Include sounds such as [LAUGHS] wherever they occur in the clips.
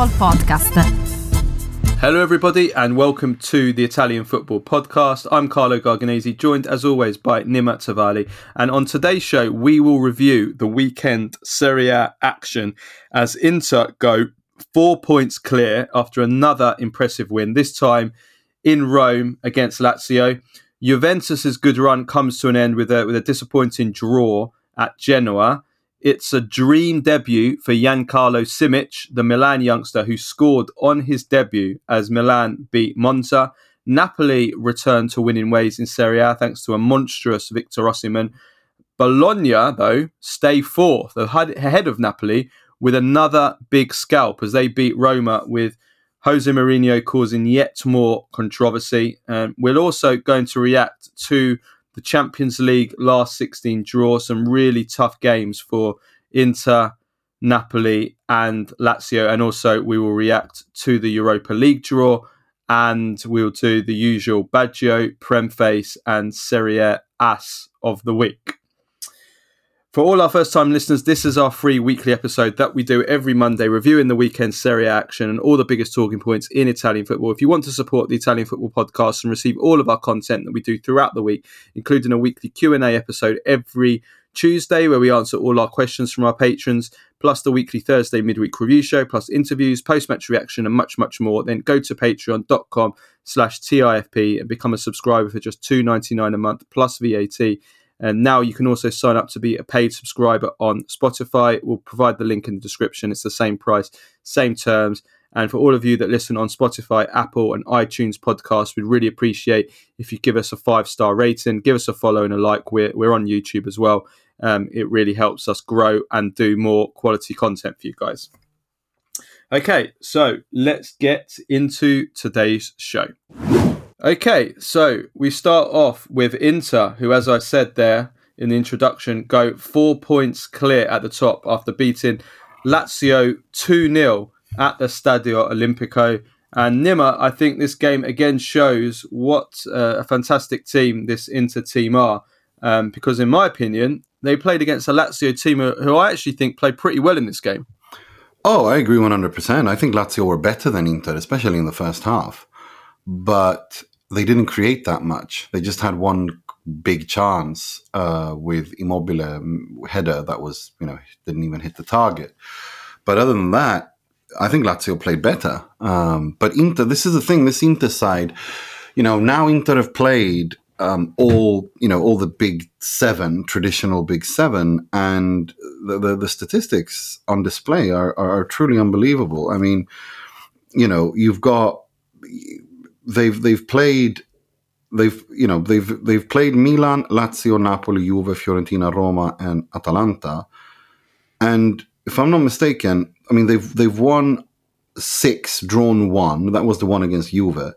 Football Podcast. Hello, everybody, and welcome to the Italian Football Podcast. I'm Carlo Garganese, joined as always by Nima Tavallaey. And on today's show, we will review the weekend Serie A action as Inter go four points clear after another impressive win, this time in Rome against Lazio. Juventus's good run comes to an end with a, with a disappointing draw at Genoa. It's a dream debut for Jan-Carlo Simic, the Milan youngster who scored on his debut as Milan beat Monza. Napoli returned to winning ways in Serie A thanks to a monstrous Victor Osimhen. Bologna, though, stay fourth, ahead of Napoli, with another big scalp as they beat Roma with Jose Mourinho causing yet more controversy. And we're also going to react to the Champions League last 16 draw, some really tough games for Inter, Napoli, and Lazio. And also, we will react to the Europa League draw and we'll do the usual Baggio, Premface, and Serie A Ass of the Week. For all our first time listeners, this is our free weekly episode that we do every Monday, reviewing the weekend Serie A action and all the biggest talking points in Italian football. If you want to support the Italian Football Podcast and receive all of our content that we do throughout the week, including a weekly Q&A episode every Tuesday where we answer all our questions from our patrons, plus the weekly Thursday midweek review show, plus interviews, post-match reaction, and much, much more, then go to patreon.com slash TIFP and become a subscriber for just two ninety nine a month plus VAT and now you can also sign up to be a paid subscriber on Spotify. We'll provide the link in the description. It's the same price, same terms. And for all of you that listen on Spotify, Apple, and iTunes podcasts, we'd really appreciate if you give us a five star rating, give us a follow and a like. We're, we're on YouTube as well. Um, it really helps us grow and do more quality content for you guys. Okay, so let's get into today's show. Okay, so we start off with Inter, who, as I said there in the introduction, go four points clear at the top after beating Lazio 2 0 at the Stadio Olimpico. And Nima, I think this game again shows what uh, a fantastic team this Inter team are. Um, because, in my opinion, they played against a Lazio team who I actually think played pretty well in this game. Oh, I agree 100%. I think Lazio were better than Inter, especially in the first half. But they didn't create that much. They just had one big chance uh, with Immobile um, header that was, you know, didn't even hit the target. But other than that, I think Lazio played better. Um, but Inter, this is the thing, this Inter side, you know, now Inter have played um, all, you know, all the big seven, traditional big seven, and the, the, the statistics on display are, are, are truly unbelievable. I mean, you know, you've got they've they've played they've you know they've they've played Milan, Lazio, Napoli, Juve, Fiorentina, Roma, and Atalanta. And if I'm not mistaken, I mean they've they've won six, drawn one. That was the one against Juve.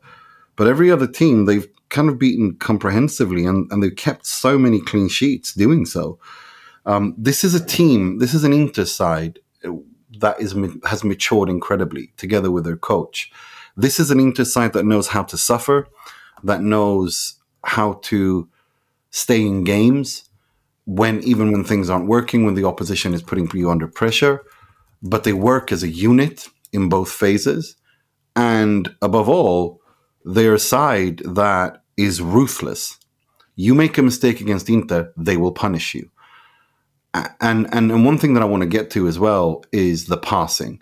But every other team they've kind of beaten comprehensively, and, and they've kept so many clean sheets doing so. Um, this is a team. This is an Inter side that is has matured incredibly together with their coach. This is an Inter side that knows how to suffer, that knows how to stay in games when even when things aren't working, when the opposition is putting you under pressure, but they work as a unit in both phases. And above all, they're a side that is ruthless. You make a mistake against Inter, they will punish you. And and, and one thing that I want to get to as well is the passing.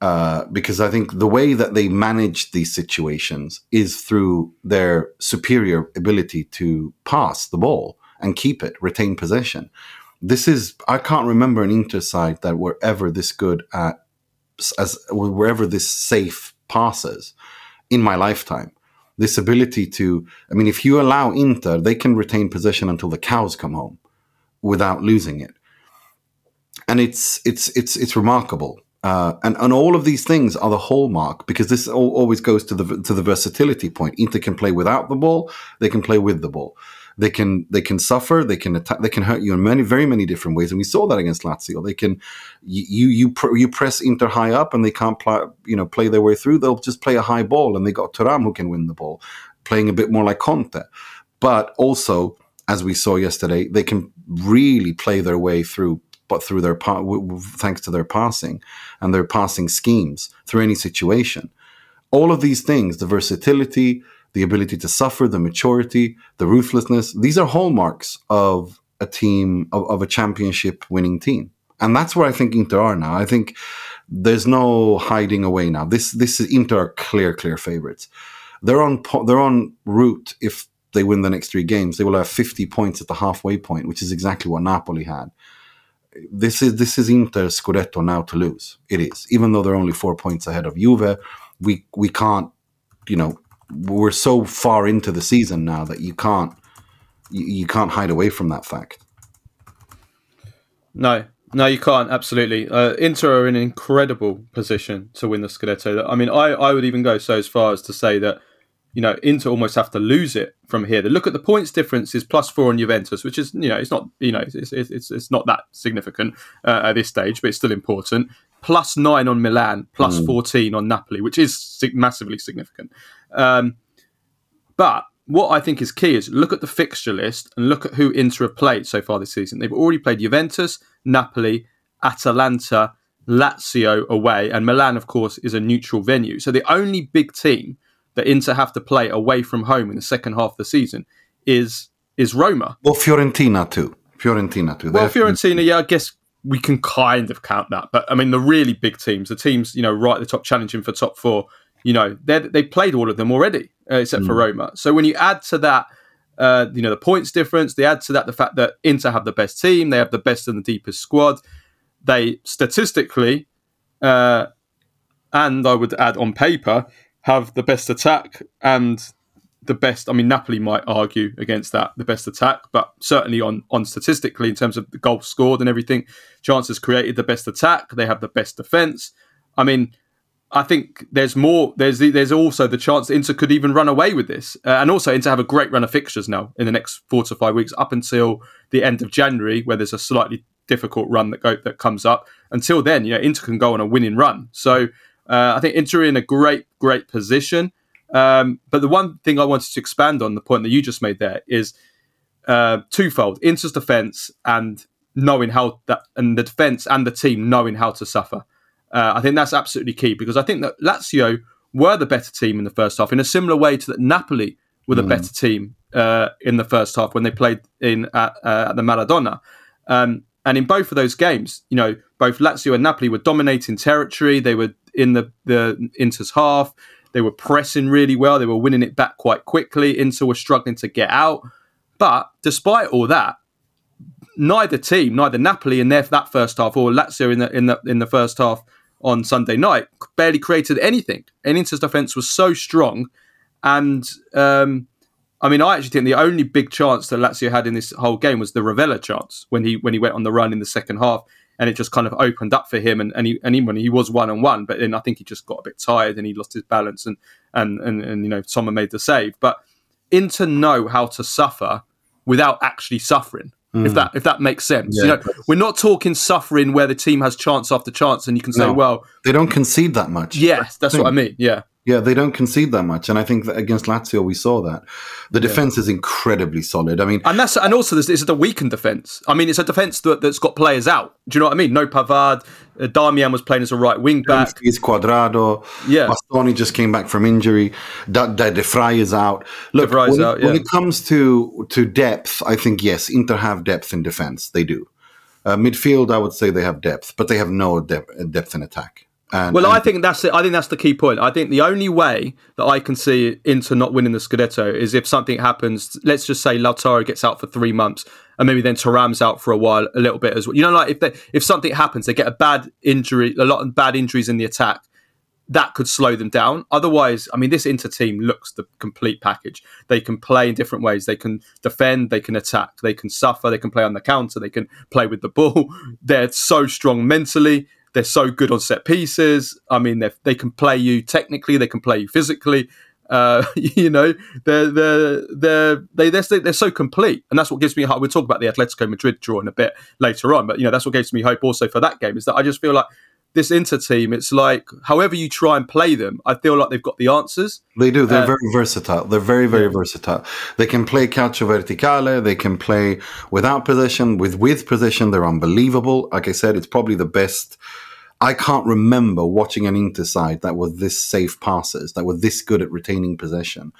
Uh, because I think the way that they manage these situations is through their superior ability to pass the ball and keep it, retain possession. This is I can't remember an Inter side that were ever this good at as wherever this safe passes in my lifetime. This ability to, I mean, if you allow Inter, they can retain possession until the cows come home without losing it, and it's it's it's it's remarkable uh, and and all of these things are the hallmark because this all, always goes to the to the versatility point. Inter can play without the ball, they can play with the ball. They can they can suffer, they can attack, they can hurt you in many very many different ways, and we saw that against Lazio. They can you you you press Inter high up, and they can't play you know play their way through. They'll just play a high ball, and they got Thuram who can win the ball, playing a bit more like Conte, but also as we saw yesterday, they can really play their way through but through their pa- thanks to their passing and their passing schemes through any situation. All of these things, the versatility, the ability to suffer, the maturity, the ruthlessness, these are hallmarks of a team of, of a championship winning team. And that's where I think Inter are now. I think there's no hiding away now. This this is Inter are clear, clear favorites. They're on they're on route if they win the next three games, they will have 50 points at the halfway point, which is exactly what Napoli had. This is this is Inter Scudetto now to lose. It is, even though they're only four points ahead of Juve. We we can't, you know, we're so far into the season now that you can't you, you can't hide away from that fact. No, no, you can't. Absolutely, uh, Inter are in an incredible position to win the Scudetto. I mean, I, I would even go so as far as to say that you know, Inter almost have to lose it from here. The look at the points difference is plus four on Juventus, which is you know it's not you know it's it's, it's not that significant uh, at this stage, but it's still important. Plus nine on Milan, plus mm. fourteen on Napoli, which is massively significant. Um, but what I think is key is look at the fixture list and look at who Inter have played so far this season. They've already played Juventus, Napoli, Atalanta, Lazio away, and Milan, of course, is a neutral venue. So the only big team that Inter have to play away from home in the second half of the season is is Roma. Well, Fiorentina too. Fiorentina too. Well, Fiorentina, yeah, I guess we can kind of count that. But I mean, the really big teams, the teams you know right at the top, challenging for top four, you know, they they played all of them already, uh, except mm. for Roma. So when you add to that. Uh, you know the points difference. They add to that the fact that Inter have the best team. They have the best and the deepest squad. They statistically, uh, and I would add on paper, have the best attack and the best. I mean, Napoli might argue against that, the best attack, but certainly on on statistically in terms of the goals scored and everything, chances created, the best attack. They have the best defense. I mean, I think there's more. There's there's also the chance Inter could even run away with this, uh, and also Inter have a great run of fixtures now in the next four to five weeks, up until the end of January, where there's a slightly difficult run that go, that comes up. Until then, you know, Inter can go on a winning run. So uh, I think Inter in a great, great position. Um, but the one thing I wanted to expand on the point that you just made there is uh, twofold: Inter's defense and knowing how that, and the defense and the team knowing how to suffer. Uh, I think that's absolutely key because I think that Lazio were the better team in the first half in a similar way to that Napoli were the mm. better team uh, in the first half when they played in at, uh, at the Maradona. Um, and in both of those games, you know, both Lazio and Napoli were dominating territory. They were in the, the Inter's half. They were pressing really well. They were winning it back quite quickly. Inter were struggling to get out. But despite all that, neither team, neither Napoli in their that first half or Lazio in the in the in the first half on Sunday night, barely created anything. And Inter's defense was so strong, and um, I mean, I actually think the only big chance that Lazio had in this whole game was the Rovella chance when he when he went on the run in the second half and it just kind of opened up for him. And and he, and he, he was one on one, but then I think he just got a bit tired and he lost his balance, and and and, and you know someone made the save. But Inter know how to suffer without actually suffering. Mm. If that if that makes sense, yeah, you know, we're not talking suffering where the team has chance after chance, and you can say, no, "Well, they don't concede that much." Yes, that's, that's what I mean. Yeah, yeah, they don't concede that much, and I think that against Lazio we saw that the defense yeah. is incredibly solid. I mean, and that's and also this is a weakened defense. I mean, it's a defense that, has got players out. Do you know what I mean? No Pavard, uh, Darmian was playing as a right wing back. Is Cuadrado. Yeah, Bastoni just came back from injury. De, De, De Vrij is out. Look, when, out, yeah. when, it comes to to depth, I think yes, Inter have depth in defense. They do. Uh, midfield, I would say they have depth, but they have no depth, depth in attack. And, well, and I think that's it. I think that's the key point. I think the only way that I can see Inter not winning the Scudetto is if something happens. Let's just say Lautaro gets out for three months, and maybe then Thuram's out for a while, a little bit as well. You know, like if they, if something happens, they get a bad injury, a lot of bad injuries in the attack. That could slow them down. Otherwise, I mean, this Inter team looks the complete package. They can play in different ways. They can defend, they can attack, they can suffer, they can play on the counter, they can play with the ball. [LAUGHS] They're so strong mentally they're so good on set pieces. I mean, they can play you technically, they can play you physically. Uh, [LAUGHS] you know, they're they're they're they they're, they're so complete, and that's what gives me hope. We'll talk about the Atletico Madrid draw in a bit later on, but you know, that's what gives me hope also for that game is that I just feel like this Inter team, it's like however you try and play them, I feel like they've got the answers. They do. They're uh, very versatile. They're very, very yeah. versatile. They can play calcio verticale. They can play without position, with with position. They're unbelievable. Like I said, it's probably the best. I can't remember watching an Inter side that were this safe passes, that were this good at retaining possession,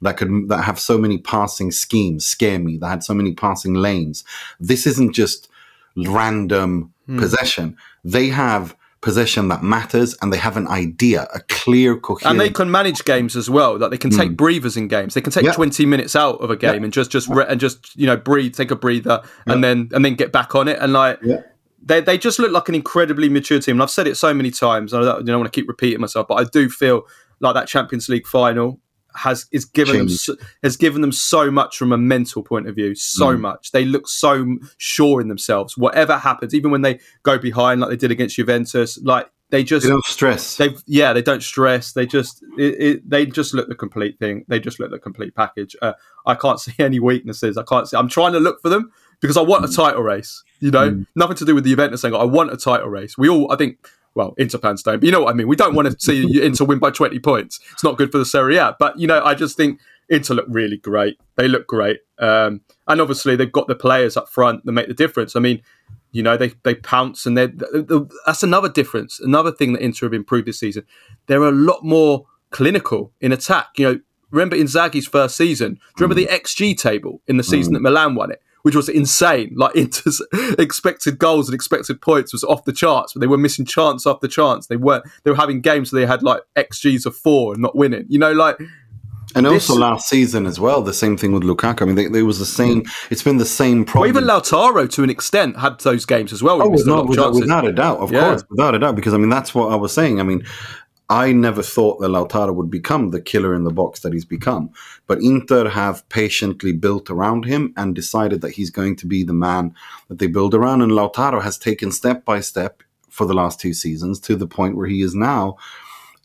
that could that have so many passing schemes scare me. That had so many passing lanes. This isn't just random mm. possession. They have possession that matters and they have an idea, a clear, coherent. And they can manage games as well. Like they can take mm. breathers in games. They can take yeah. 20 minutes out of a game yeah. and just just re- and just you know breathe, take a breather, yeah. and then and then get back on it. And like they they just look like an incredibly mature team. And I've said it so many times. I don't, I want to keep repeating myself, but I do feel like that Champions League final has is given them so, has given them so much from a mental point of view so mm. much. They look so sure in themselves. Whatever happens even when they go behind like they did against Juventus like they just they don't stress. They yeah they don't stress. They just it, it, they just look the complete thing. They just look the complete package. Uh, I can't [LAUGHS] see any weaknesses. I can't see I'm trying to look for them because I want mm. a title race you know mm. nothing to do with the Juventus Saying I want a title race we all I think well, Inter fans don't, but you know what I mean. We don't want to see [LAUGHS] Inter win by 20 points. It's not good for the Serie A. But, you know, I just think Inter look really great. They look great. Um, and obviously, they've got the players up front that make the difference. I mean, you know, they, they pounce, and they that's another difference. Another thing that Inter have improved this season. They're a lot more clinical in attack. You know, remember Inzaghi's first season? Do you remember mm. the XG table in the season mm. that Milan won it? Which was insane. [LAUGHS] Like Inter's expected goals and expected points was off the charts, but they were missing chance after chance. They weren't. They were having games where they had like xGs of four and not winning. You know, like. And this, also last season as well, the same thing with Lukaku. I mean, they, it was the same. It's been the same problem. Well, even Lautaro, to an extent, had those games as well. Oh, without, without, without, a doubt, of yeah. course, without a doubt. Because I mean, that's what I was saying. I mean, I never thought that Lautaro would become the killer in the box that he's become. But Inter have patiently built around him and decided that he's going to be the man that they build around. And Lautaro has taken step by step for the last two seasons to the point where he is now,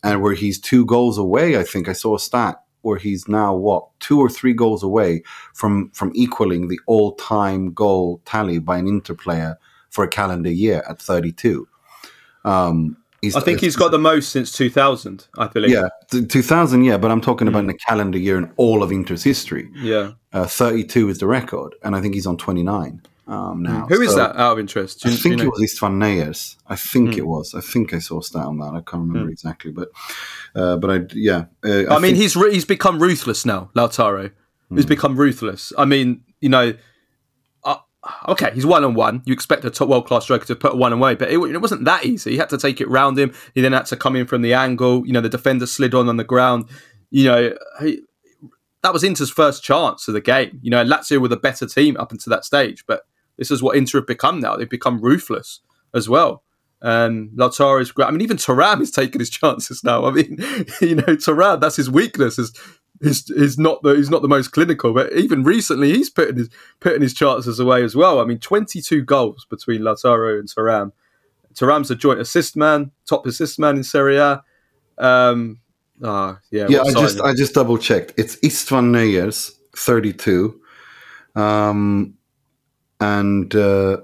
and where he's two goals away. I think I saw a stat where he's now what two or three goals away from from equaling the all time goal tally by an Inter player for a calendar year at 32. Um, He's, I think he's got the most since 2000, I believe. Yeah, 2000, yeah, but I'm talking about in the calendar year in all of Inter's history. Yeah. Uh, 32 is the record, and I think he's on 29 um, now. Who is so, that out of interest? You, I think you know? it was Istvan Nyers. I think mm. it was. I think I saw a stat on that. I can't remember mm. exactly, but uh, but I yeah. Uh, I, I, mean, he's re- he's become ruthless now, Lautaro. Mm. He's become ruthless. I mean, you know, okay, he's one on one. You expect a top world class striker to put one away, but it, it, wasn't that easy. He had to take it round him. He then had to come in from the angle. You know, the defender slid on on the ground. You know, he, that was Inter's first chance of the game. You know, Lazio were the better team up until that stage, but this is what Inter have become now. They've become ruthless as well. Um, Lautaro is great. I mean, even Thuram is taking his [LAUGHS] chances now. I mean, [LAUGHS] you know, Thuram, that's his weakness is is is not the he's not the most clinical, but even recently he's putting his putting his chances away as well. I mean, 22 goals between Lautaro and Thuram. Thuram's a joint assist man, top assist man in Serie A. Um, oh, yeah, yeah. I just I just double checked. It's Istvan Nyers, 32, um, and. Uh,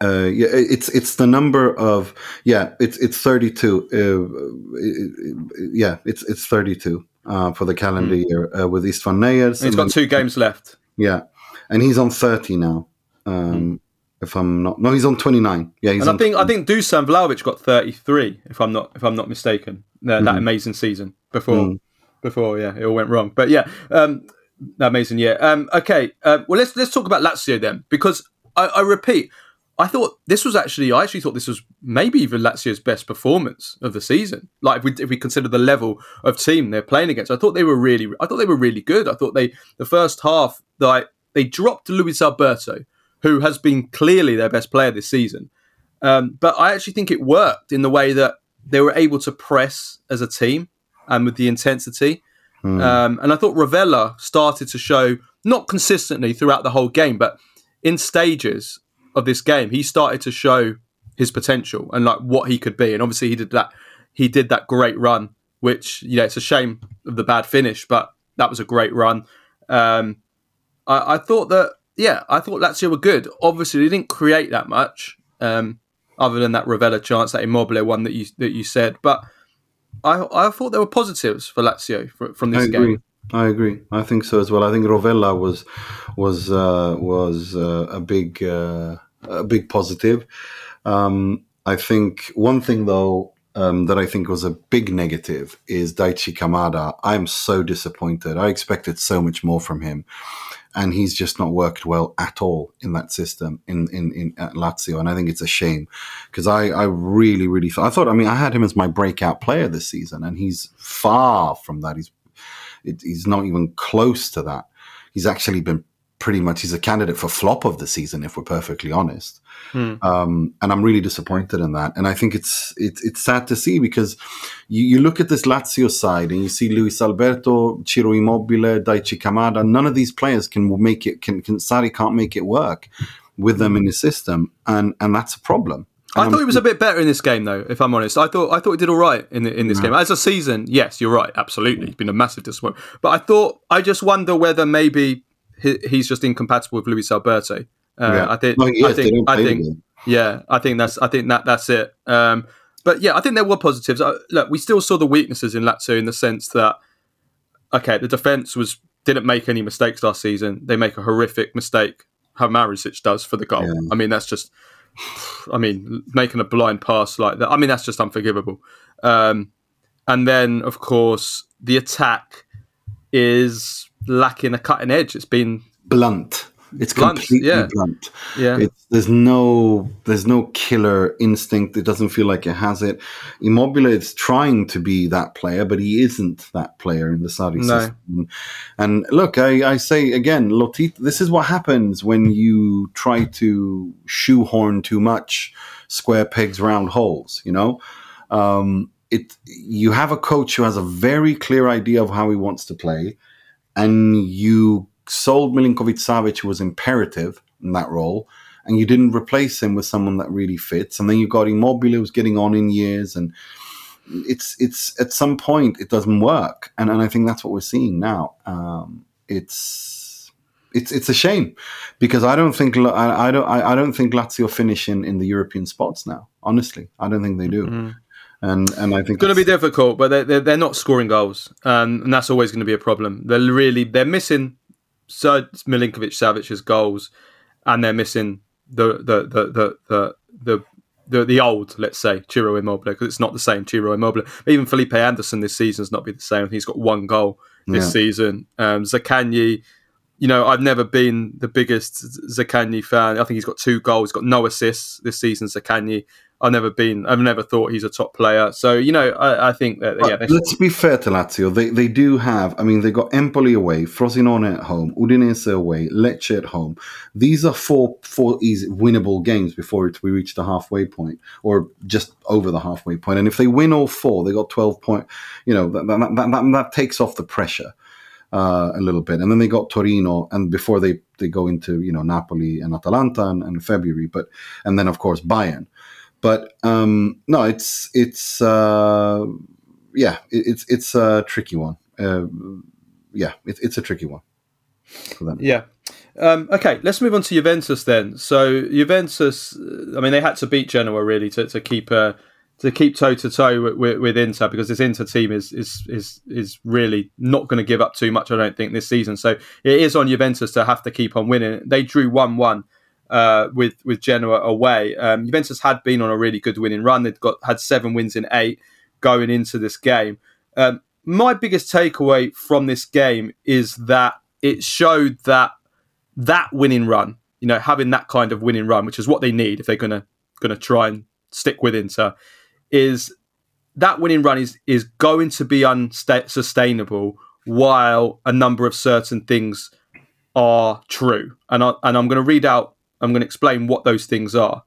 uh, yeah, it's it's the number of yeah, it's it's thirty two. Uh, yeah, it's it's thirty two uh, for the calendar mm. year uh, with Istvan Nyers. He's got two games left. Yeah, and he's on thirty now. Um, mm. If I'm not, no, he's on twenty nine. Yeah, he's and I think 20. I think Dusan Vlahovic got thirty three. If I'm not if I'm not mistaken, uh, that mm. amazing season before hmm. before yeah it all went wrong. But yeah, um, amazing yeah. Um, okay, uh, well let's let's talk about Lazio then because I, I repeat I thought this was actually, I actually thought this was maybe even Lazio's best performance of the season. Like if we, if we consider the level of team they're playing against, I thought they were really, I thought they were really good. I thought they, the first half, like they dropped Luis Alberto, who has been clearly their best player this season. Um, but I actually think it worked in the way that they were able to press as a team and with the intensity. Mm. Um, and I thought Rovella started to show not consistently throughout the whole game, but in stages of this game, he started to show his potential and like what he could be. And obviously, he did that. He did that great run, which you know it's a shame of the bad finish, but that was a great run. Um, I, I, thought that yeah, I thought Lazio were good. Obviously, they didn't create that much, um, other than that Rovella chance, that Immobile one that you that you said. But I I thought there were positives for Lazio from this game. I agree. I think so as well. I think Rovella was was uh, was uh, a big uh, a big positive. Um, I think one thing though um, that I think was a big negative is Daichi Kamada. I'm so disappointed. I expected so much more from him, and he's just not worked well at all in that system in in, in at Lazio. And I think it's a shame because I I really really thought I thought I mean I had him as my breakout player this season, and he's far from that. He's it, he's not even close to that. He's actually been pretty much he's a candidate for flop of the season if we're perfectly honest. Hmm. Um, and I'm really disappointed in that. And I think it's it's it's sad to see because you, you look at this Lazio side and you see Luis Alberto, Ciro Immobile, Daichi Kamada. None of these players can make it. Can, can Sarri can't make it work with them in his system, and and that's a problem. I And thought he was a bit better in this game, though. If I'm honest, I thought I thought he did all right in the, in this game as a season. Yes, you're right. Absolutely, he's been a massive disappointment. But I thought I just wonder whether maybe he, he's just incompatible with Luis Alberto. Uh, Yeah. I think. No, he I think. I think. Yeah, I think that's. I think that that's it. Um, but yeah, I think there were positives. Uh, look, we still saw the weaknesses in Lazio in the sense that okay, the defense was didn't make any mistakes last season. They make a horrific mistake. How Marusic does for the goal. Yeah. I mean, that's just. I mean, making a blind pass like that. I mean, that's just unforgivable. Um, and then, of course, the attack is lacking a cutting edge. It's been blunt. It's Blunt, completely yeah. blunt. yeah. It's, there's no there's no killer instinct. It doesn't feel like it has it. Immobile is trying to be that player, but he isn't that player in the Sarri No. system. And look, I, I say again, Lotit, this is what happens when you try to shoehorn too much square pegs round holes. You know, um, it you have a coach who has a very clear idea of how he wants to play, and you sold Milinkovic Savic, who was imperative in that role, and you didn't replace him with someone that really fits. And then you got Immobile, who's getting on in years, and it's it's at some point it doesn't work. And and I think that's what we're seeing now. Um, it's it's it's a shame because I don't think I, I don't I, I don't think Lazio finish in, in the European spots now. Honestly, I don't think they do. Mm. And and I think It's going to be difficult, but they're, they're, they're not scoring goals, um, and that's always going to be a problem. They're really they're missing Milinkovic Savic's goals, and they're missing the the the the the, the the, the old, let's say, Ciro Immobile, because it's not the same Ciro Immobile. Even Felipe Anderson this season has not been the same. He's got one goal this Yeah. season. Um, Zaccagni, you know, I've never been the biggest Zaccagni fan. I think he's got two goals, he's got no assists this season. Zaccagni, I've never been, I've never thought he's a top player. So you know, I, I think that yeah, let's be fair to Lazio. They they do have. I mean, they got Empoli away, Frosinone at home, Udinese away, Lecce at home. These are four four easy winnable games before we reach the halfway point, or just over the halfway point. And if they win all four, they got twelve point. You know that that, that, that, that takes off the pressure uh, a little bit. And then they got Torino, and before they they go into you know Napoli and Atalanta in, in February, but and then of course Bayern. But um, no, it's it's uh, yeah, it, it's it's a tricky one. Uh, yeah, it, it's a tricky one. Yeah. Um, okay, let's move on to Juventus then. So Juventus, uh, I mean, they had to beat Genoa really to, to keep uh, to keep toe to toe with, with Inter because this Inter team is is is is really not going to give up too much. I don't think this season. So it is on Juventus to have to keep on winning. They drew one one. Uh, with with Genoa away, um, Juventus had been on a really good winning run. They'd got had seven wins in eight going into this game. Um, my biggest takeaway from this game is that it showed that that winning run, you know, having that kind of winning run, which is what they need if they're gonna gonna try and stick with Inter, is that winning run is is going to be unsustainable while a number of certain things are true. And I, and I'm going to read out. I'm going to explain what those things are.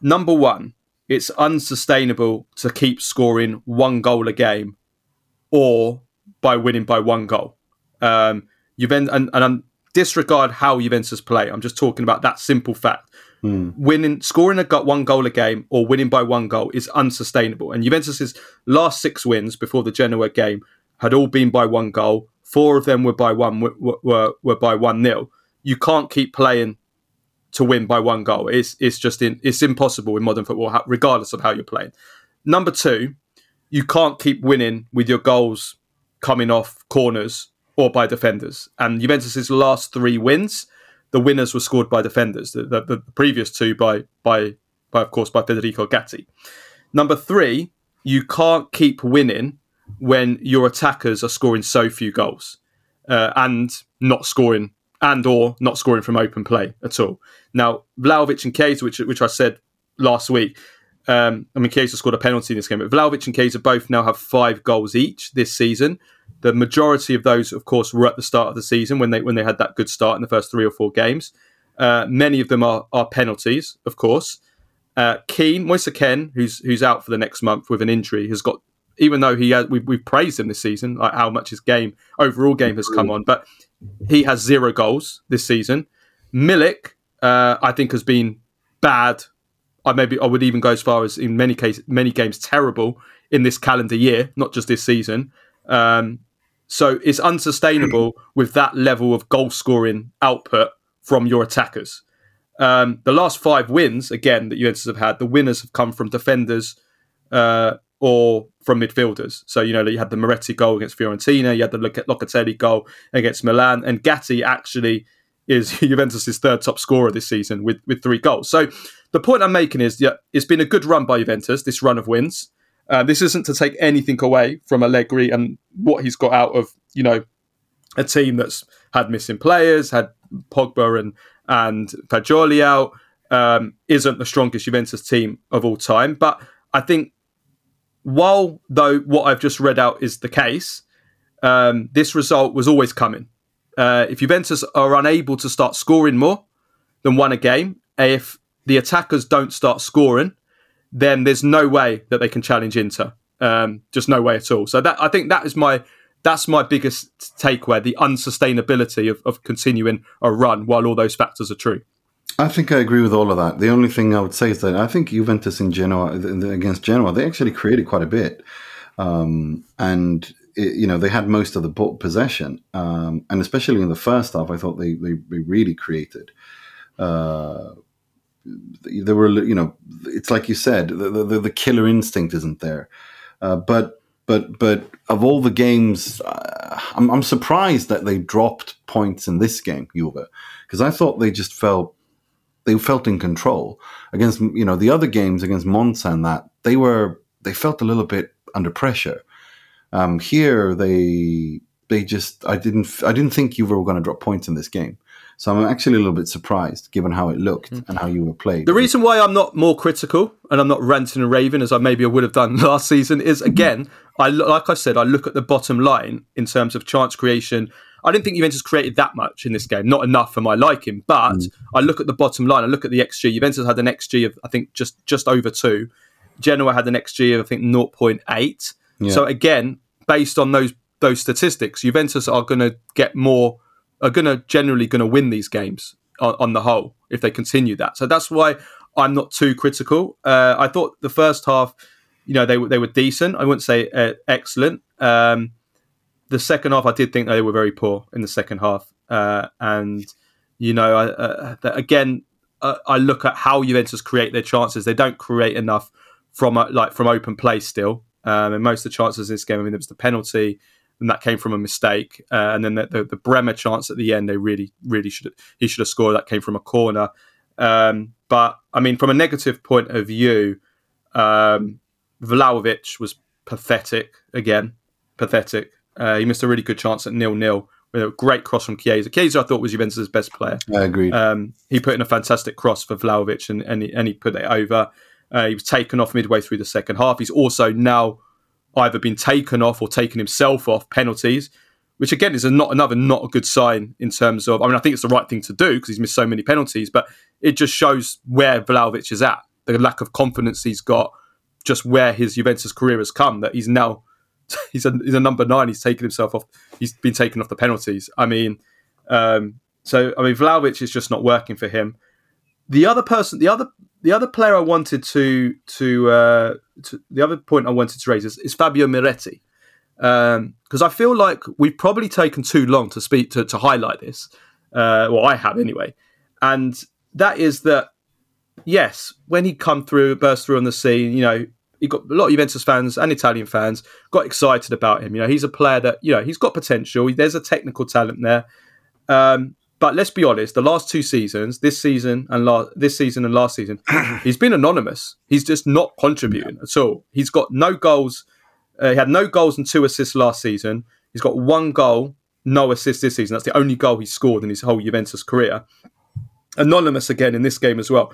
Number one, it's unsustainable to keep scoring one goal a game, or by winning by one goal. Um, Juventus and, and I'm disregard how Juventus play. I'm just talking about that simple fact. Hmm. Winning, scoring a go- one goal a game or winning by one goal is unsustainable. And Juventus's last six wins before the Genoa game had all been by one goal. Four of them were by one were, were, were by one nil. You can't keep playing to win by one goal. It's it's just in, it's impossible in modern football, regardless of how you're playing. Number two, you can't keep winning with your goals coming off corners or by defenders. And Juventus's last three wins, the winners were scored by defenders. The, the, the previous two by by by of course by Federico Gatti. Number three, you can't keep winning when your attackers are scoring so few goals uh, and not scoring and or not scoring from open play at all. Now, Vlahovic and Chiesa, which which I said last week, um, I mean, Chiesa scored a penalty in this game, but Vlahovic and Chiesa both now have five goals each this season. The majority of those, of course, were at the start of the season when they when they had that good start in the first three or four games. Uh, many of them are are penalties, of course. Uh, Kean, Moise Kean, who's who's out for the next month with an injury, has got even though he has, we've, we've praised him this season, like how much his game overall game has come on, but he has zero goals this season. Milik, uh, I think, has been bad. I maybe I would even go as far as in many cases, many games, terrible in this calendar year, not just this season. Um, so it's unsustainable with that level of goal scoring output from your attackers. Um, the last five wins, again, that Juventus have had, the winners have come from defenders uh, or from midfielders. So, you know, you had the Miretti goal against Fiorentina, you had the Locatelli goal against Milan, and Gatti actually is [LAUGHS] Juventus' third top scorer this season with, with three goals. So the point I'm making is yeah, it's been a good run by Juventus, this run of wins. Uh, this isn't to take anything away from Allegri and what he's got out of, you know, a team that's had missing players, had Pogba and, and Fagioli out, um, isn't the strongest Juventus team of all time. But I think while though what I've just read out is the case, um, this result was always coming. Uh, if Juventus are unable to start scoring more than one a game, if the attackers don't start scoring, then there's no way that they can challenge Inter. Um, just no way at all. So that I think that is my that's my biggest takeaway: the unsustainability of, of continuing a run while all those factors are true. I think I agree with all of that. The only thing I would say is that I think Juventus in Genoa against Genoa they actually created quite a bit, um, and it, you know they had most of the possession, um, and especially in the first half, I thought they they, they really created. Uh, there were you know it's like you said the the, the killer instinct isn't there, uh, but but but of all the games, uh, I'm, I'm surprised that they dropped points in this game, Juve, because I thought they just felt they felt in control against you know the other games against Monza and that they were they felt a little bit under pressure. Um, here they they just I didn't I didn't think you were going to drop points in this game. So I'm actually a little bit surprised given how it looked mm. and how you were played. The reason why I'm not more critical and I'm not ranting and raving as I maybe I would have done [LAUGHS] last season is again, I like I said, I look at the bottom line in terms of chance creation I didn't think Juventus created that much in this game, not enough for my liking. But mm. I look at the bottom line. I look at the XG. Juventus had an XG of I think just just over two. Genoa had an XG of I think 0.8. Yeah. So again, based on those those statistics, Juventus are going to get more, are going to generally going to win these games on, on, the whole if they continue that. So that's why I'm not too critical. Uh, I thought the first half, you know, they were they were decent. I wouldn't say uh, excellent. Um, the second half, I did think they were very poor in the second half, uh, and you know, I, uh, again, uh, I look at how Juventus create their chances. They don't create enough from uh, like from open play still. Um, and most of the chances in this game, I mean, there was the penalty, and that came from a mistake, uh, and then the, the, the, Bremer chance at the end, they really, really should he should have scored. That came from a corner. Um, but I mean, from a negative point of view, um, Vlahovic was pathetic again, pathetic. Uh, he missed a really good chance at nil nil with a great cross from Chiesa. Chiesa, I thought, was Juventus' best player. I agree. Um, he put in a fantastic cross for Vlahovic and, and, he, and he put it over. Uh, he was taken off midway through the second half. He's also now either been taken off or taken himself off penalties, which again is a not another not a good sign in terms of. I mean, I think it's the right thing to do because he's missed so many penalties, but it just shows where Vlahovic is at, the lack of confidence he's got, just where his Juventus career has come. That he's now [LAUGHS] he's a he's a number nine. He's taken himself off. He's been taken off the penalties. I mean, um, so I mean, Vlahovic is just not working for him. The other person, the other the other player I wanted to to, uh, to the other point I wanted to raise is, is Fabio Miretti because um, I feel like we've probably taken too long to speak to, to highlight this. Uh, well, I have anyway, and that is that yes, when he come through, burst through on the scene, you know, he got a lot of Juventus fans and Italian fans got excited about him. You know, he's a player that you know he's got potential. There's a technical talent there. Um, but let's be honest, the last two seasons, this season and last this season and last season, [CLEARS THROAT] he's been anonymous. He's just not contributing at all. He's got no goals. Uh, he had no goals and two assists last season. He's got one goal, no assist this season. That's the only goal he scored in his whole Juventus career. Anonymous again in this game as well.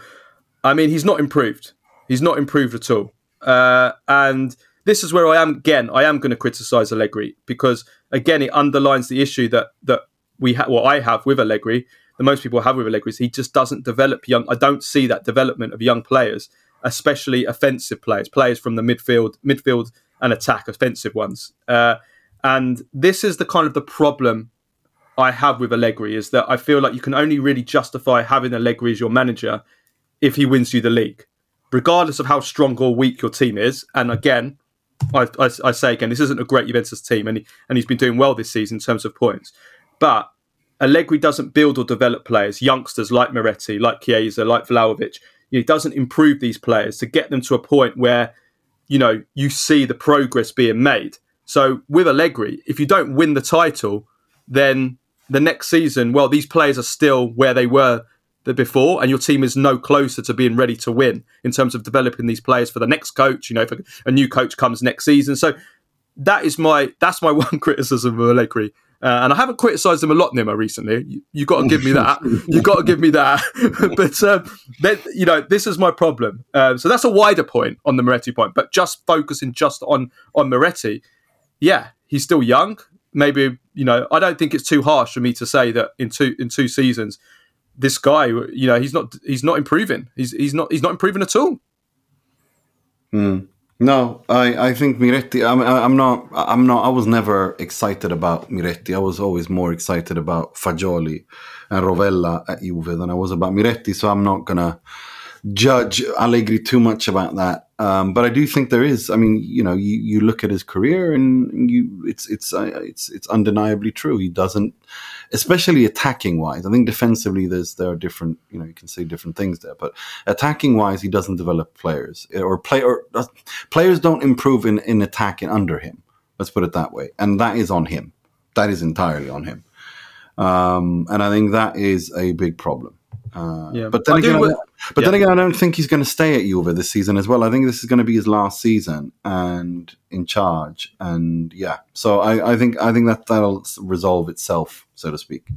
I mean, he's not improved. He's not improved at all. Uh, and this is where I am again. I am going to criticise Allegri because again, it underlines the issue that that we have. What I have with Allegri, the most people have with Allegri, is he just doesn't develop young. I don't see that development of young players, especially offensive players, players from the midfield, midfield and attack, offensive ones. Uh, and this is the kind of the problem I have with Allegri is that I feel like you can only really justify having Allegri as your manager if he wins you the league regardless of how strong or weak your team is. And again, I, I, I say again, this isn't a great Juventus team, and he, and he's been doing well this season in terms of points. But Allegri doesn't build or develop players, youngsters like Miretti, like Chiesa, like Vlahovic. He doesn't improve these players to get them to a point where you know you see the progress being made. So with Allegri, if you don't win the title, then the next season, well, these players are still where they were the before, and your team is no closer to being ready to win in terms of developing these players for the next coach. You know, if a, a new coach comes next season, so that is my that's my [LAUGHS] one criticism of Allegri. Uh, and I haven't criticised him a lot, Nima, recently. You, you got [LAUGHS] to give me that. You got to give me that. but um, then, you know, this is my problem. Um, so that's a wider point on the Miretti point. But just focusing just on on Miretti, yeah, he's still young. Maybe you know, I don't think it's too harsh for me to say that in two in two seasons this guy, you know, he's not he's not improving. He's he's not he's not improving at all. Mm. No, I, I think Miretti. I'm, I'm not. I'm not. I was never excited about Miretti. I was always more excited about Fagioli and Rovella at Juve than I was about Miretti. So I'm not gonna judge Allegri too much about that. Um, but I do think there is. I mean, you know, you, you look at his career and you, it's it's uh, it's it's undeniably true. He doesn't especially attacking wise. I think defensively, there's there are different. You know, you can say different things there, but attacking wise, he doesn't develop players or play or uh, players don't improve in in attacking under him. Let's put it that way, and that is on him. That is entirely on him, um, and I think that is a big problem. Uh, yeah. But then I again, I, but yeah. then again, I don't think he's going to stay at Juve this season as well. I think this is going to be his last season and in charge. And yeah, so I, I think I think that that'll resolve itself, so to speak.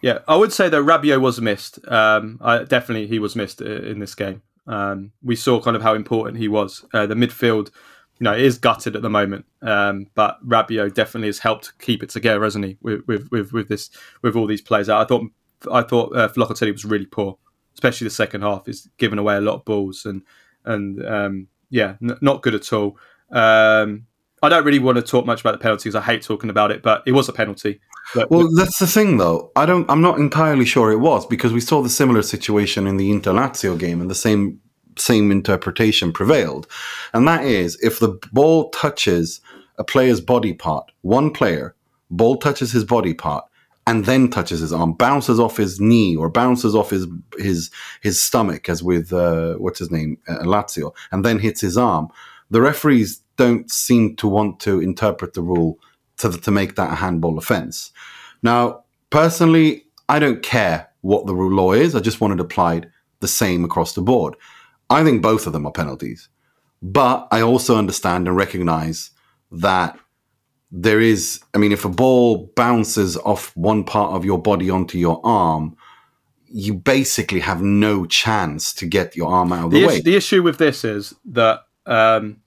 Yeah, I would say that Rabiot was missed. Um, I, definitely, he was missed in this game. Um, we saw kind of how important he was. Uh, the midfield, you know, is gutted at the moment, um, but Rabiot definitely has helped keep it together, hasn't he? With with with, with this with all these players out. I thought I thought uh, Locatelli was really poor, especially the second half. Is giving away a lot of balls and and um, yeah, n- not good at all. Um, I don't really want to talk much about the penalties. I hate talking about it, but it was a penalty. But, well, that's the thing, though. I don't. I'm not entirely sure it was because we saw the similar situation in the Inter Lazio game, and the same same interpretation prevailed, and that is if the ball touches a player's body part, one player, ball touches his body part, and then touches his arm, bounces off his knee or bounces off his his his stomach, as with uh, what's his name, uh, Lazio, and then hits his arm. The referees don't seem to want to interpret the rule to to make that a handball offence. Now, personally, I don't care what the rule law is. I just want it applied the same across the board. I think both of them are penalties, but I also understand and recognise that there is, I mean, if a ball bounces off one part of your body onto your arm, you basically have no chance to get your arm out of the, the way. Issue, the issue with this is that um,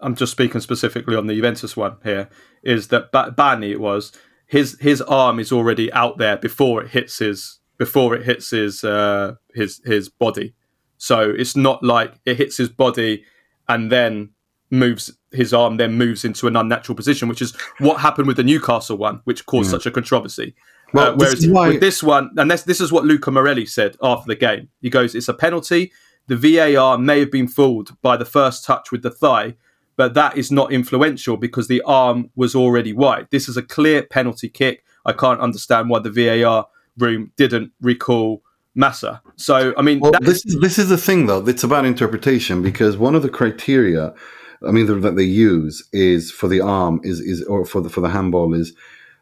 I'm just speaking specifically on the Juventus one here. Is that Bani? It was his his arm is already out there before it hits his before it hits his uh, his his body. So it's not like it hits his body and then moves his arm then moves into an unnatural position, which is what happened with the Newcastle one, which caused yeah. such a controversy. Well, uh, whereas this why... with this one, and this, this is what Luca Marelli said after the game. He goes, "It's a penalty. The VAR may have been fooled by the first touch with the thigh, but that is not influential because the arm was already wide. This is a clear penalty kick. I can't understand why the VAR room didn't recall Massa. So I mean, Well, that- this is this is the thing though. It's about interpretation because one of the criteria, I mean, that that they use is for the arm is is or for the for the handball is.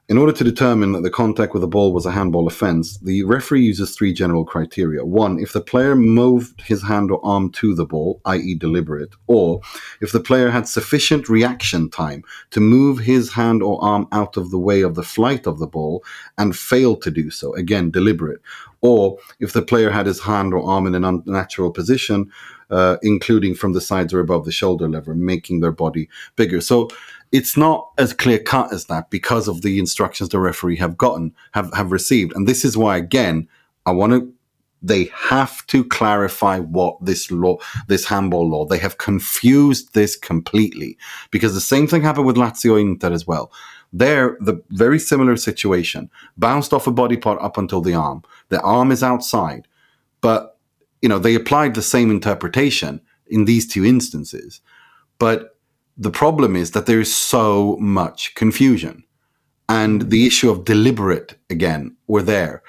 In order to determine that the contact with the ball was a handball offense, the referee uses three general criteria. One, if the player moved his hand or arm to the ball, i.e., deliberate, or if the player had sufficient reaction time to move his hand or arm out of the way of the flight of the ball and failed to do so, again, deliberate, or if the player had his hand or arm in an unnatural position, uh, including from the sides or above the shoulder level, making their body bigger. So it's not as clear cut as that because of the instructions the referee have gotten, have, have received. And this is why, again, I want to they have to clarify what this law, this handball law, they have confused this completely because the same thing happened with Lazio Inter as well. There, the very similar situation bounced off a body part up until the arm. The arm is outside, but you know they applied the same interpretation in these two instances. But the problem is that there is so much confusion, and the issue of deliberate again were there.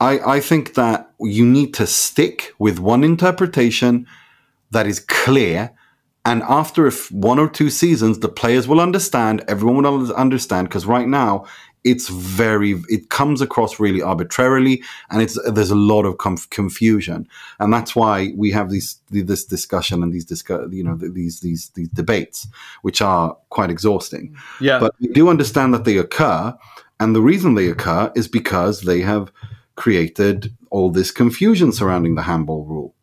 I, I think that you need to stick with one interpretation that is clear. And after a f- one or two seasons, the players will understand, everyone will understand, because right now it's very, it comes across really arbitrarily and it's, there's a lot of conf- confusion. And that's why we have these, this discussion and these, discuss, you know, these, these, these debates, which are quite exhausting. yeah, But we do understand that they occur. And the reason they occur is because they have created all this confusion surrounding the handball rule.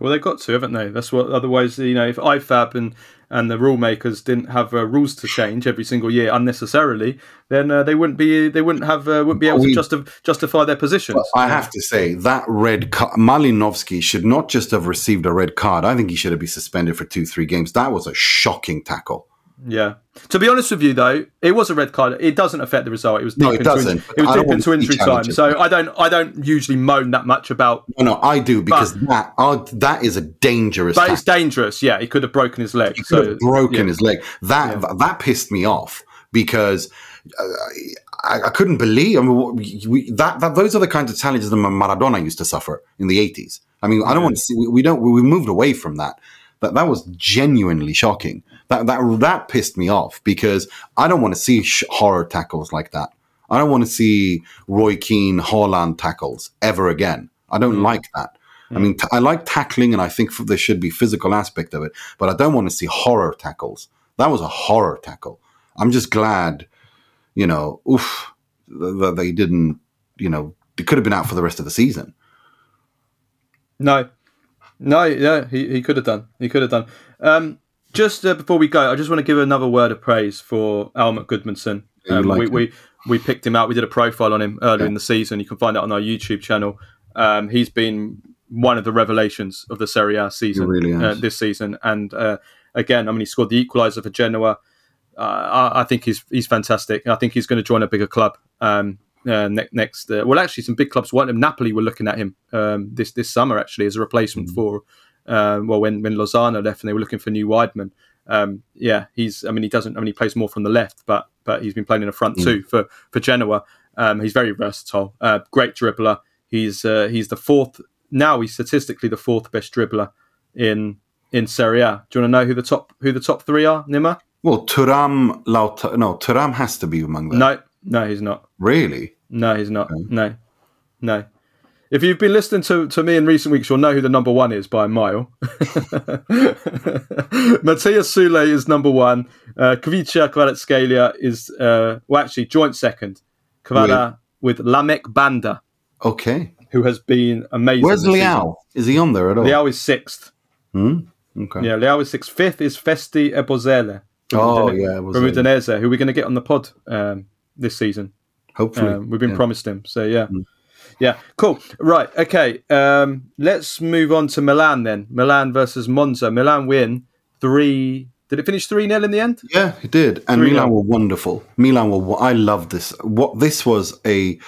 Well they've got to, haven't they? That's what. Otherwise, you know, if IFAB and and the rule makers didn't have uh, rules to change every single year unnecessarily, then uh, they wouldn't be they wouldn't have uh, wouldn't be able to We- justi- justify their positions. I have to say that red card, Malinovskyi should not just have received a red card. I think he should have been suspended for two, three games. That was a shocking tackle. Yeah. To be honest with you, though, it was a red card. It doesn't affect the result. It was deep No, it into doesn't. It was deep into injury time. So I don't I don't usually moan that much about. No, no, I do because that uh, that is a dangerous. But it's dangerous. Yeah, he could have broken his leg. He could so have broken yeah. his leg. That that pissed me off because uh, I, I couldn't believe. I mean, we, we, that, that those are the kinds of challenges that Maradona used to suffer in the eighties. I mean, I don't want to see. We, we don't. We, we moved away from that. That that was genuinely shocking. That that that pissed me off because I don't want to see sh- horror tackles like that. I don't want to see Roy Keane, Haaland tackles ever again. I don't like that. I mean, t- I like tackling, and I think f- there should be physical aspect of it, but I don't want to see horror tackles. That was a horror tackle. I'm just glad, you know, oof, th- that they didn't, you know, they could have been out for the rest of the season. No, no, yeah, he, he could have done. He could have done. Um, just uh, before we go, I just want to give another word of praise for Albert Gudmundsson. Um, like we, we we picked him out. We did a profile on him earlier Yeah. in the season. You can find that on our YouTube channel. Um, he's been one of the revelations of the Serie A season really uh, this season. And uh, again, I mean, he scored the equaliser for Genoa. Uh, I, I think he's he's fantastic. I think he's going to join a bigger club. Um, uh, ne- next, uh, well, actually, some big clubs. One of Napoli were looking at him um, this this summer actually as a replacement Mm. for um, well when when Lozano left and they were looking for new wideman. Um, yeah, he's. I mean, he doesn't. I mean, he plays more from the left, but but he's been playing in the front Mm. too for for Genoa. Um, he's very versatile. Uh, great dribbler. He's uh, he's the fourth now. He's statistically the fourth best dribbler in in Serie A. Do you want to know who the top who the top three are? Nima? Well, Thuram, Lauta, no, Thuram has to be among them. No, no, he's not. Really? No, he's not. No, no. If you've been listening to, to me in recent weeks, you'll know who the number one is by a mile. [LAUGHS] Matías Soulé is number one. Uh, Kvicha Kvaratskhelia is, uh, well, actually, joint second. Kvara with Lameck Banda, Okay. who has been amazing. Where's season. Leao? Is he on there at all? Leao is sixth. Hmm? Okay. Yeah, Leao is sixth. Fifth is Festy Ebosele. Oh, Udine- yeah, From Udinese, who we're going to get on the pod um, this season. Hopefully. Um, we've been Yeah. promised him. So yeah, Mm. Yeah, cool. Right, okay. Um, let's move on to Milan then. Milan versus Monza. Milan win three. Did it finish three 0 in the end? Yeah, it did. And 3-0. Milan were wonderful. Milan were. I love this. What this was a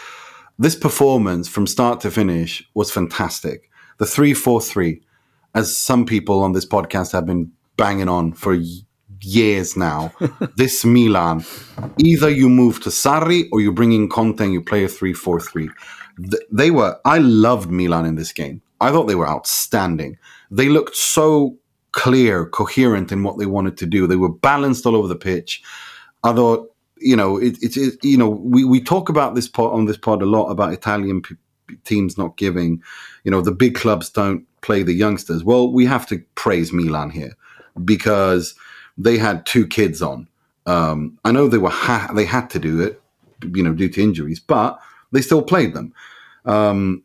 this performance from start to finish was fantastic. The three four three, as some people on this podcast have been banging on for years now. [LAUGHS] this Milan, either you move to Sarri or you bring in Conte and you play a 3 4 3 they were. I loved Milan in this game. I thought they were outstanding. They looked so clear, coherent in what they wanted to do. They were balanced all over the pitch. I thought, you know, it, it, it you know, we, we talk about this pod on this pod a lot about Italian p- teams not giving, you know, the big clubs don't play the youngsters. Well, we have to praise Milan here because they had two kids on. Um, I know they were ha- they had to do it, you know, due to injuries, but they still played them. Um,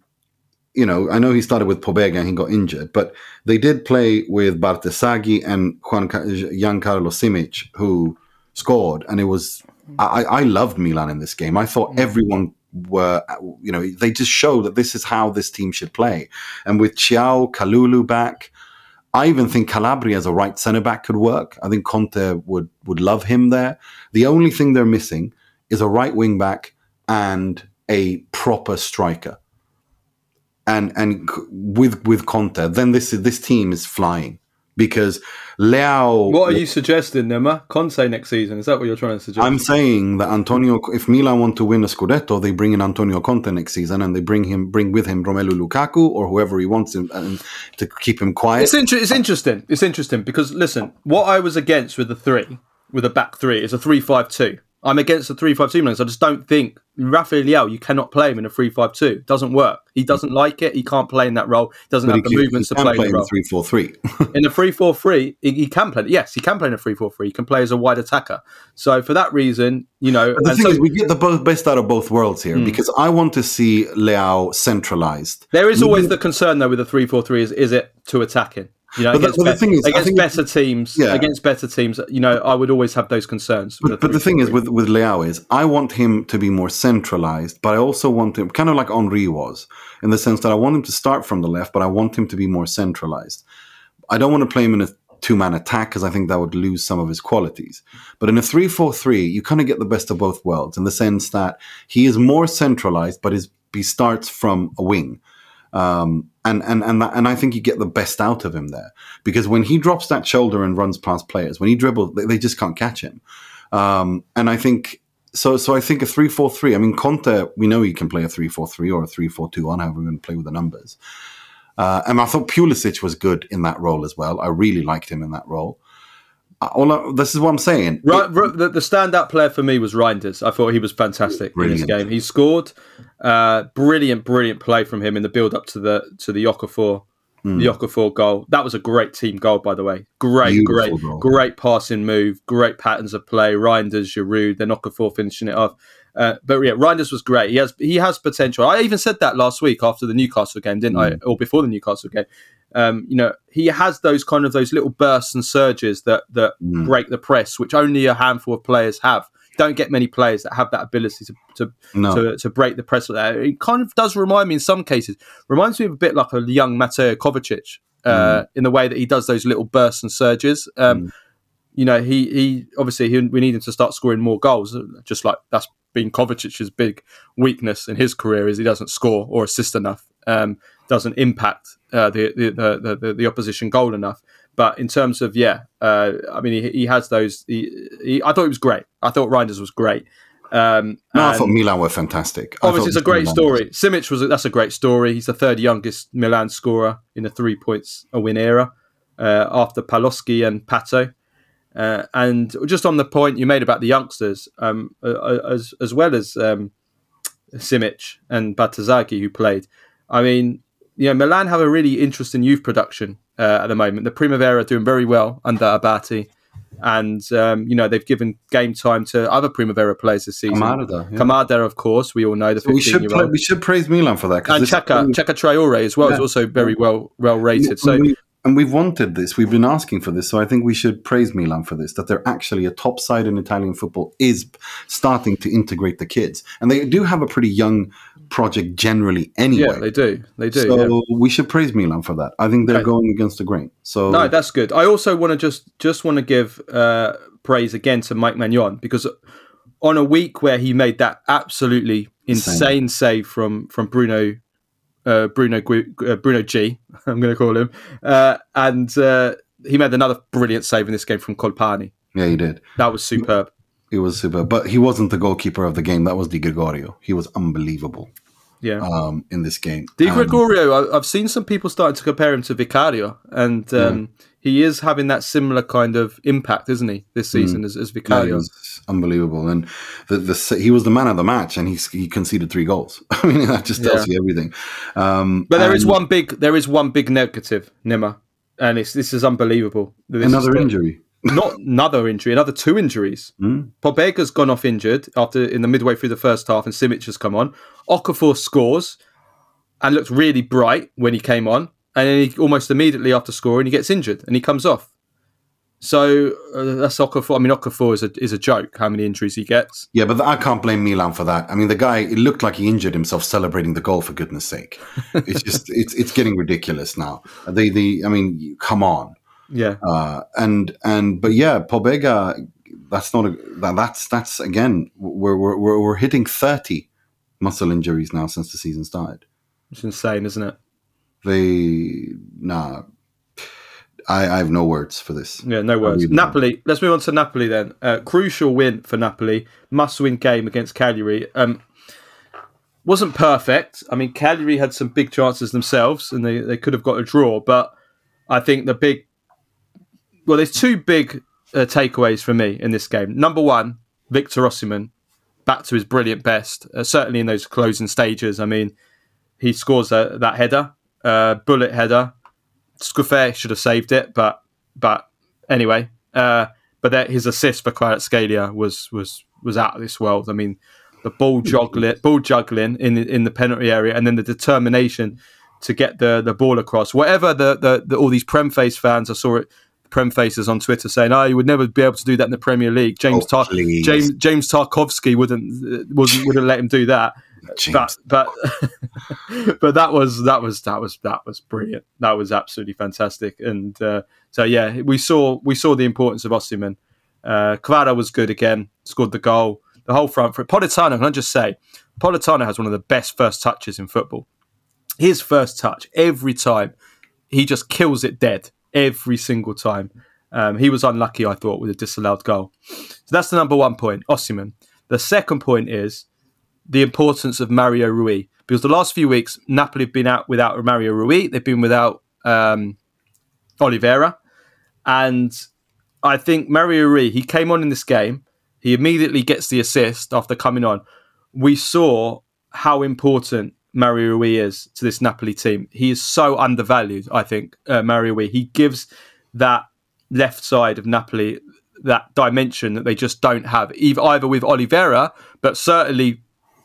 you know, I know he started with Pobega and he got injured, but they did play with Bartesaghi and Juan Jan-Carlo Simic, who scored, and it was I, I loved Milan in this game. I thought everyone were, you know, they just show that this is how this team should play. And with Thiaw, Kalulu back, I even think Calabria as a right centre back could work. I think Conte would would love him there. The only thing they're missing is a right wing back and a proper striker. And and with with Conte, then this this team is flying because Leao. What are you suggesting, Nima? Conte next season? Is that what you're trying to suggest? I'm saying that Antonio, if Milan want to win a Scudetto, they bring in Antonio Conte next season, and they bring him, bring with him Romelu Lukaku or whoever he wants him, and to keep him quiet. It's, inter- it's interesting. It's interesting because listen, what I was against with the three, with a back three, is a three-five-two. I'm against the three-five-two man. I just don't think Rafael Leao. You cannot play him in a three-five-two. Doesn't work. He doesn't like it. He can't play in that role. He doesn't But have he the movements to play, play in the role. three four three. [LAUGHS] in a 3-4-3 he, he can play yes he can play in a 3-4-3 he can play as a wide attacker so for that reason you know But the and thing so is, we get the best out of both worlds here hmm. because I want to see Leao centralized. there is always the concern though with the 3-4-3 is is it to attacking you know But the- against, but the thing is, against better teams Yeah. against better teams you know I would always have those concerns But, but the thing is, with with Leao is, I want him to be more centralized, but I also want him kind of like Henri was, in the sense that I want him to start from the left, but I want him to be more centralized. I don't want to play him in a two man attack because I think that would lose some of his qualities. But in a 3 4 3, you kind of get the best of both worlds in the sense that he is more centralized, but his, he starts from a wing. Um, and and and that, and I think you get the best out of him there because when he drops that shoulder and runs past players, when he dribbles, they, they just can't catch him. Um, and I think so. So I think a three-four-three. I mean, Conte, we know he can play a three-four-three or a three-four-two-one. However, we're going to play with the numbers. Uh, and I thought Pulisic was good in that role as well. I really liked him in that role. All I, this is what I'm saying. Right, right, the, the standout player for me was Reijnders. I thought he was fantastic in this game. He scored, uh, brilliant, brilliant play from him in the build up to the to the Okafor, the Okafor goal. That was a great team goal, by the way. Great, Hmm. Beautiful great, goal. great passing move, great patterns of play. Reijnders, Giroud, then Okafor finishing it off. Uh, but yeah, Reijnders was great. He has he has potential. I even said that last week after the Newcastle game, didn't I? Or before the Newcastle game. Um, you know, he has those kind of those little bursts and surges that that break the press, which only a handful of players have. Don't get many players that have that ability to to, No. to, to break the press like that. It kind of does remind me in some cases, reminds me of a bit like a young Mateo Kovacic uh, in the way that he does those little bursts and surges. Um, You know, he he obviously he, we need him to start scoring more goals. Just like that's been Kovacic's big weakness in his career is he doesn't score or assist enough, um, doesn't impact uh, the, the, the the the opposition goal enough. But in terms of yeah, uh, I mean he, he has those. He, he, I thought he was great. I thought Reijnders was great. Um, no, I thought Milan were fantastic. I Obviously, it's a great Milan story. Simic was a, that's a great story. He's the third youngest Milan scorer in the three points a win era, uh, after Paloschi and Pato. Uh, and just on the point you made about the youngsters, um, uh, as as well as um, Simic and Bartesaghi who played. I mean, you know, Milan have a really interesting youth production uh, at the moment. The Primavera are doing very well under Abate, and um, you know they've given game time to other Primavera players this season. Camarda, yeah. Camarda, of course, we all know the We should we should praise Milan for that. and Chaka Chaka Traore as well is also very well well rated. So we, and we've wanted this. We've been asking for this. So I think we should praise Milan for this. That they're actually a top side in Italian football is starting to integrate the kids, and they do have a pretty young project generally anyway. yeah, they do, they do. so yeah. we should praise Milan for that. I think they're Okay. going against the grain. So No, that's good. I also want to just just want to give uh, praise again to Mike Maignan because on a week where he made that absolutely insane save from from Bruno uh, Bruno uh, Bruno G, [LAUGHS] I'm going to call him, uh, and uh, he made another brilliant save in this game from Colpani. yeah, he did. That was superb. It was superb, but he wasn't the goalkeeper of the game. That was Di Gregorio. He was unbelievable. Yeah. um, in this game. Di Gregorio, I- I've seen some people starting to compare him to Vicario, and um, he is having that similar kind of impact, isn't he, this season as, as Vicario? was unbelievable, and the, the he was the man of the match, and he he conceded three goals. [LAUGHS] I mean, that just tells Yeah. you everything. Um, But there is and one big, there is one big negative, Nima, and it's this is unbelievable. This another not- injury. [LAUGHS] not another injury, another two injuries. Hmm? Pobega's gone off injured after in the midway through the first half, and Simic has come on. Okafor scores and looked really bright when he came on, and then he almost immediately after scoring he gets injured and he comes off. So uh, that's Okafor. I mean, Okafor is a is a joke. How many injuries he gets? Yeah, but I can't blame Milan for that. I mean, the guy it looked like he injured himself celebrating the goal. For goodness' sake, [LAUGHS] it's just it's it's getting ridiculous now. The the I mean, come on. Yeah, Uh, and and but yeah, Pobega. That's not a that, that's that's again we're, we're we're we're hitting thirty muscle injuries now since the season started. it's insane, isn't it? They nah. I, I have no words for this. Yeah, no words. really don't. Napoli. Let's move on to Napoli then. Uh, crucial win for Napoli. Must-win game against Cagliari. Um, wasn't perfect. I mean, Cagliari had some big chances themselves, and they, they could have got a draw. But I think the big, well, there's two big uh, takeaways for me in this game. Number one, Victor Osimhen back to his brilliant best. Uh, certainly in those closing stages. I mean, he scores a, that header, uh, bullet header. Scuffet should have saved it, but but anyway, uh, but that his assist for Kvaratskhelia was was was out of this world. I mean, the ball [LAUGHS] juggling, ball juggling in the, in the penalty area, and then the determination to get the the ball across. Whatever the the, the all these Prem face fans, I saw it. Prem faces on Twitter saying, "Oh, you would never be able to do that in the Premier League." James Oh, Tar- James James Tarkowski wouldn't wouldn't wouldn't let him do that James. but but [LAUGHS] but that was that was that was that was brilliant. That was absolutely fantastic. And uh, so yeah, we saw we saw the importance of Osimhen. Uh, Kvara was good again, scored the goal. The whole front for Politano. Can I just say, Politano has one of the best first touches in football. His first touch every time, he just kills it dead every single time. Um, he was unlucky, I thought, with a disallowed goal. So that's the number one point, Osimhen. The second point is the importance of Mario Rui because the last few weeks Napoli have been out without Mario Rui. They've been without um, Oliveira, and I think Mario Rui he came on in this game. He immediately gets the assist after coming on. We saw how important Mario Rui is to this Napoli team. He is so undervalued. I think uh, Mario Rui. He gives that left side of Napoli that dimension that they just don't have, either, either with Oliveira, but certainly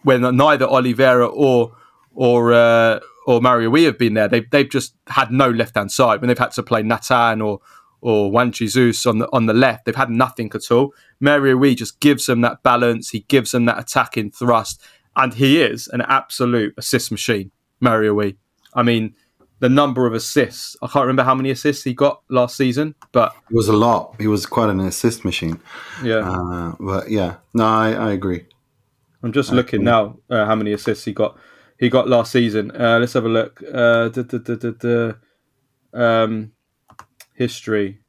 when neither Oliveira or or uh, or Mario we have been there, they've they've just had no left hand side when they've had to play Natan or or Juan Jesus on the on the left. They've had nothing at all. Mario Rui just gives them that balance. He gives them that attacking thrust, and he is an absolute assist machine. Mario Rui. I mean, the number of assists. I can't remember how many assists he got last season, but It was a lot. He was quite an assist machine. yeah, Uh, but yeah, no, I, I agree. I'm just looking now uh, how many assists he got. He got last season. Uh, let's have a look. Uh, duh, duh, duh, duh, duh. Um, history.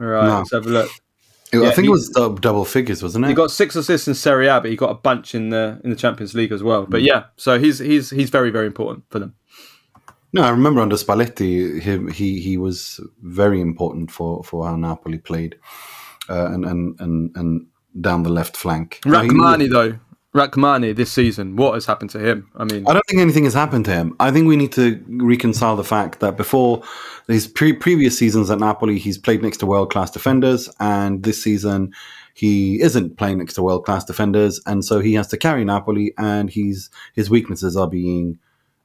All right, No. let's have a look. I think he- it was double figures, wasn't it? He got six assists in Serie A, but he got a bunch in the in the Champions League as well. But yeah, so he's he's he's very very important for them. no, I remember under Spalletti, him, he he was very important for, for how Napoli played, uh, and, and and and down the left flank. No, Rrahmani though, Rrahmani this season, what has happened to him? I mean, I don't think anything has happened to him. I think we need to reconcile the fact that before his pre- previous seasons at Napoli, he's played next to world class defenders, and this season he isn't playing next to world class defenders, and so he has to carry Napoli, and he's his weaknesses are being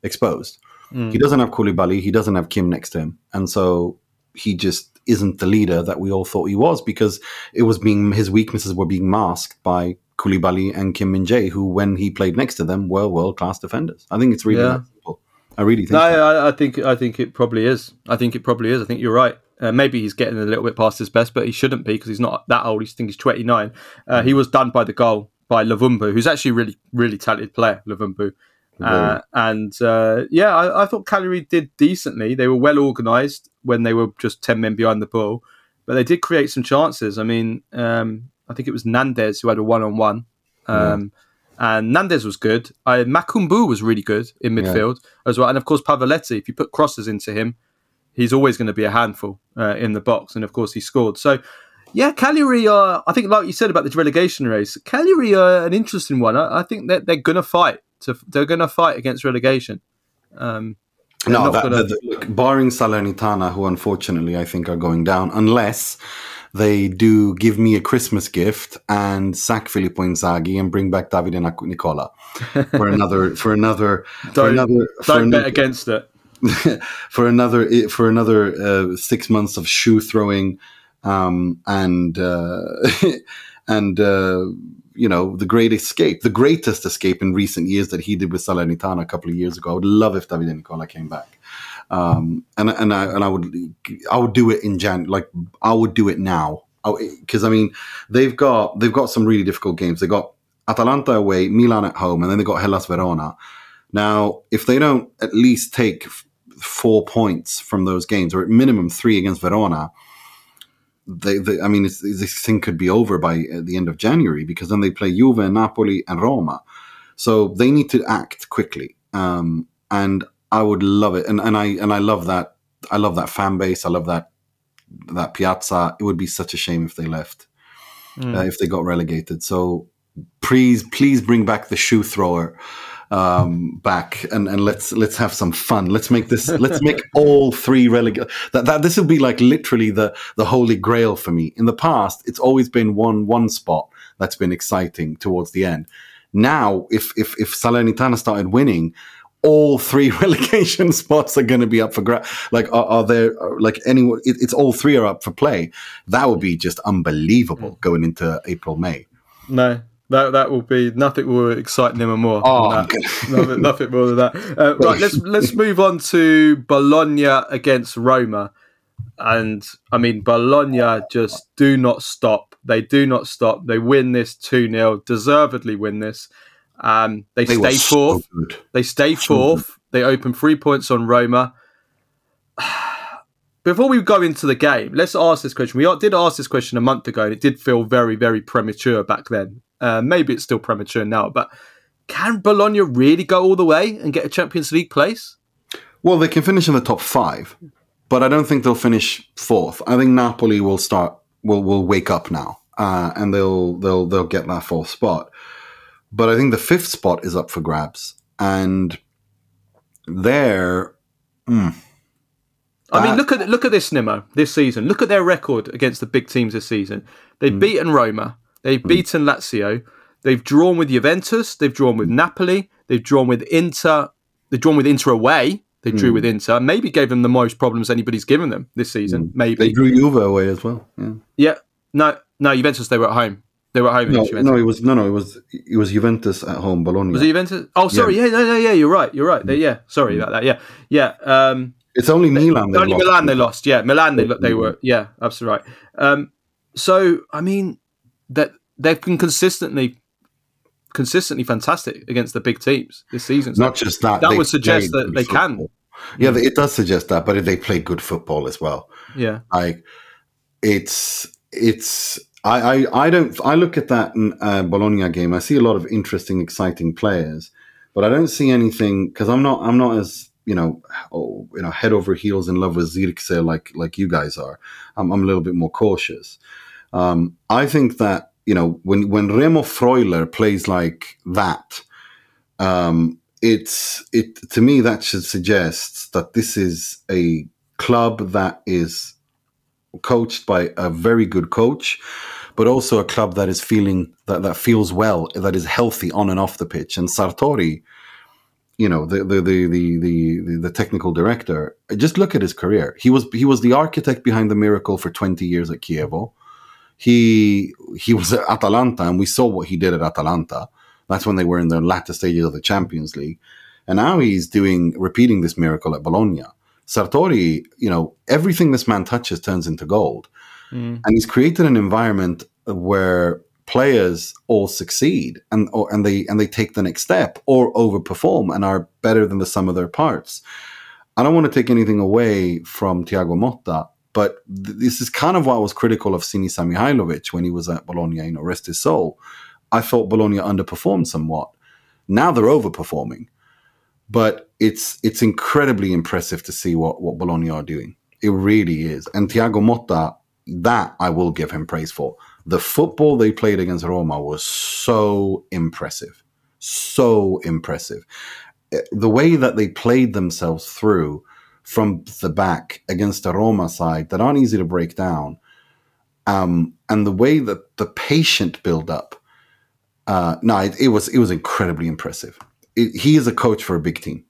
exposed. Hmm. He doesn't have Koulibaly, he doesn't have Kim next to him, and so he just isn't the leader that we all thought he was because it was being his weaknesses were being masked by Koulibaly and Kim Min Jae, who when he played next to them were world class defenders. I think it's really Yeah. that simple. I really think. No. I, I think I think it probably is. I think it probably is. I think you're right. Uh, maybe he's getting a little bit past his best, but he shouldn't be because he's not that old. He's think he's 29. Uh, he was done by the goal by Luvumbo, who's actually a really really talented player. Luvumbo. Uh, and uh, yeah, I, I thought Cagliari did decently. They were well organised when they were just ten men behind the ball, but they did create some chances. I mean, um, I think it was Nandez who had a one-on-one, um, and Nandez was good. I, Makoumbou was really good in midfield yeah. as well, and of course Pavoletti. If you put crosses into him, he's always going to be a handful uh, in the box, and of course he scored. So. Yeah, Cagliari are. I think, like you said about the relegation race, Cagliari are an interesting one. I, I think that they're going to fight. To, they're going to fight against relegation. Um, no, that, gonna... the, look, barring Salernitana, who unfortunately I think are going down, unless they do give me a Christmas gift and sack Filippo Inzaghi and bring back Davide Nicola [LAUGHS] for another for another don't, for another don't another, bet against it [LAUGHS] for another for another uh, six months of shoe throwing um, and uh, [LAUGHS] and uh, you know the great escape, the greatest escape in recent years that he did with Salernitana a couple of years ago. I would love if Davide Nicola came back, um, and and I and I would I would do it in Jan like I would do it now because I mean they've got they've got some really difficult games. They got Atalanta away, Milan at home, and then they got Hellas Verona. Now, if they don't at least take four points from those games, or at minimum three against Verona, they, they, I mean, this thing could be over by the end of January because then they play Juve, Napoli, and Roma. So they need to act quickly. Um, and I would love it, and, and I and I love that. I love that fan base. I love that that piazza. It would be such a shame if they left, mm. uh, if they got relegated. So please, please bring back the shoe thrower um, back and, and let's let's have some fun. Let's make this let's make [LAUGHS] all three relegate that, that this will be like literally the the holy grail for me. In the past, it's always been one one spot that's been exciting towards the end. Now, if if if Salernitana started winning, all three [LAUGHS] relegation spots are going to be up for grab. Like, are, are there like anyone? It, it's all three are up for play. That would be just unbelievable mm. going into April May. No, that that will be nothing will excite Nima more. Oh, [LAUGHS] nothing, nothing, more than that. Uh, [LAUGHS] right, let's let's move on to Bologna against Roma, and I mean Bologna just do not stop. They do not stop. They win this two 0 deservedly win this. Um, they, they stay fourth. So they stay fourth. They open three points on Roma. [SIGHS] Before we go into the game, let's ask this question. We did ask this question a month ago, and it did feel very, very premature back then. Uh, maybe it's still premature now, but can Bologna really go all the way and get a Champions League place? Well, they can finish in the top five, but I don't think they'll finish fourth. I think Napoli will start will will wake up now, uh, and they'll they'll they'll get that fourth spot. But I think the fifth spot is up for grabs, and there. Mm, I mean, look at look at this Nima this season. Look at their record against the big teams this season. They've mm. beaten Roma. They've mm. beaten Lazio. They've drawn with Juventus. They've drawn with Napoli. They've drawn with Inter. They've drawn with Inter away. They drew mm. with Inter. Maybe gave them the most problems anybody's given them this season. Mm. Maybe they drew Juve away as well. Yeah. yeah. No. No. Juventus. They were at home. They were home. No, no, it was no, no. It was it was Juventus at home. Bologna. Was it Juventus? Oh, sorry. Yeah, yeah no, no, yeah. You're right. You're right. They, yeah. Sorry mm. about that. Yeah, yeah. Um, it's only Milan. Only lost. Milan they lost. Yeah, Milan they they were. Yeah, absolutely right. Um, so I mean that they've been consistently consistently fantastic against the big teams this season. So Not just that. That would suggest that they football. can. Yeah, it does suggest that, but if they play good football as well. Yeah, like it's it's. I, I, I don't. I look at that uh, Bologna game. I see a lot of interesting, exciting players, but I don't see anything because I'm not. I'm not as you know, oh, you know, head over heels in love with Zirkzee like like you guys are. I'm, I'm a little bit more cautious. Um, I think that you know, when when Remo Freuler plays like that, um, it's it to me that should suggest that this is a club that is coached by a very good coach, but also a club that is feeling that that feels well, that is healthy on and off the pitch. And Sartori, you know, the the the the the, the technical director, just look at his career. He was he was the architect behind the miracle for twenty years at Chievo he he was at Atalanta, and we saw what he did at Atalanta. That's when they were in the latter stages of the Champions League, and now he's doing repeating this miracle at Bologna. Sartori, you know, everything this man touches turns into gold, mm. and he's created an environment where players all succeed and or, and they and they take the next step or overperform and are better than the sum of their parts. I don't want to take anything away from Thiago Motta, but th- this is kind of why I was critical of Sinisa Mihajlovic when he was at Bologna, you know, rest his soul. I thought Bologna underperformed somewhat. Now they're overperforming, but it's it's incredibly impressive to see what what Bologna are doing. It really is. And Thiago Motta, that I will give him praise for. The football they played against Roma was so impressive, so impressive. Eh, the way that they played themselves through from the back against a Roma side that aren't easy to break down. Um, and the way that the patient build up, uh, no, it, it, was it was incredibly impressive. It, he is a coach for a big team.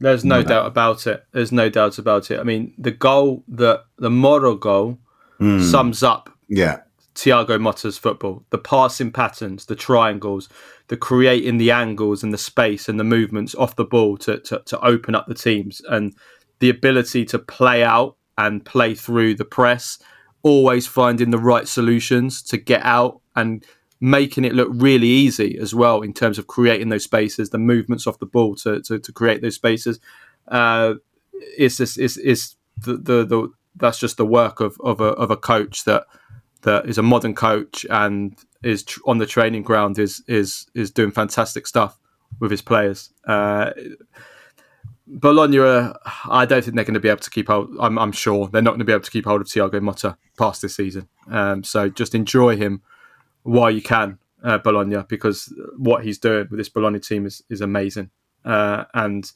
There's no, doubt about it. There's no doubt about it. I mean, the goal, the the Moro goal, mm. sums up yeah Thiago Motta's football. The passing patterns, the triangles, the creating the angles and the space and the movements off the ball to, to, to open up the teams and the ability to play out and play through the press, always finding the right solutions to get out and making it look really easy as well in terms of creating those spaces, the movements off the ball to, to, to create those spaces. Uh, it's, just, it's, it's the, the, the, that's just the work of, of, a, of a coach that that is a modern coach and is tr- on the training ground is is is doing fantastic stuff with his players. Uh, Bologna, I don't think they're going to be able to keep hold. I'm, I'm sure they're not going to be able to keep hold of Thiago Motta past this season. Um, so just enjoy him while you can, uh, Bologna, because what he's doing with this Bologna team is is amazing. Uh, and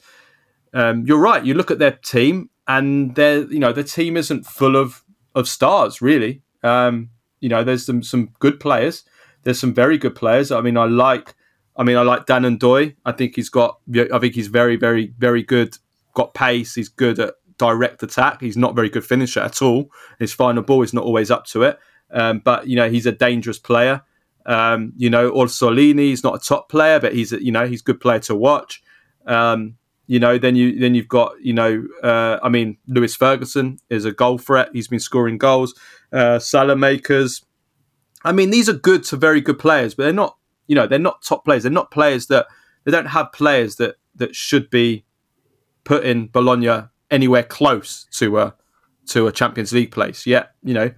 um, you're right. You look at their team, and their you know the team isn't full of of stars really. Um, you know, there's some some good players. There's some very good players. I mean, I like. I mean, I like Dan N'Doye. I think he's got. I think he's very, very, very good. Got pace. He's good at direct attack. He's not very good finisher at all. His final ball is not always up to it. Um, but you know, he's a dangerous player. Um, you know, Orsolini is not a top player, but he's a, you know he's a good player to watch. Um, you know, then you then you've got you know, uh, I mean, Lewis Ferguson is a goal threat. He's been scoring goals. Uh, Saelemaekers. I mean, these are good to very good players, but they're not. You know, they're not top players. They're not players that they don't have players that that should be put in Bologna anywhere close to a to a Champions League place. Yeah, you know,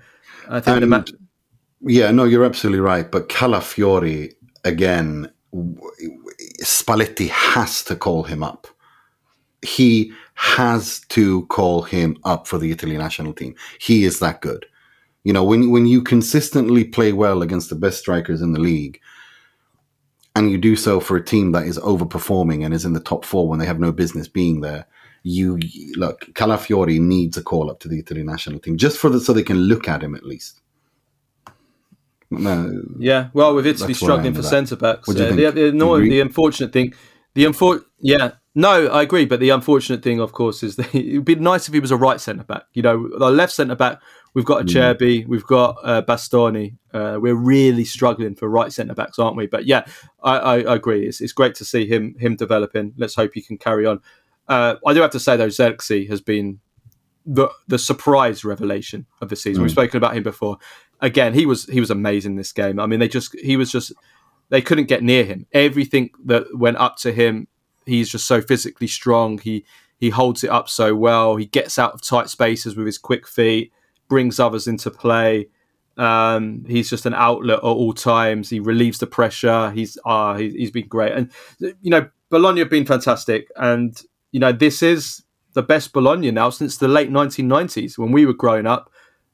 I think. And, ma- yeah, no, you're absolutely right. But Calafiori again, Spalletti has to call him up he has to call him up for the Italy national team. He is that good. You know, when when you consistently play well against the best strikers in the league, and you do so for a team that is overperforming and is in the top four when they have no business being there, you look Calafiori needs a call up to the Italy national team just for the so they can look at him at least. No, yeah, well, with Italy struggling for centre backs, uh, the, the, the, the unfortunate thing, the unfor- yeah, no, I agree. But the unfortunate thing, of course, is that [LAUGHS] it would be nice if he was a right centre back. You know, the left centre back, we've got a mm. we've got uh, Bastoni. Uh, we're really struggling for right centre backs, aren't we? But yeah, I, I, I, agree. It's, it's great to see him him developing. Let's hope he can carry on. Uh, I do have to say though, Zirkzee has been the the surprise revelation of the season. Mm. We've spoken about him before. Again, he was he was amazing in this game. I mean, they just he was just they couldn't get near him. Everything that went up to him he's just so physically strong. He he holds it up so well. He gets out of tight spaces with his quick feet, brings others into play. Um, he's just an outlet at all times. He relieves the pressure. He's uh, he, he's been great, and you know Bologna have been fantastic. And you know this is the best Bologna now since the late 1990s when we were growing up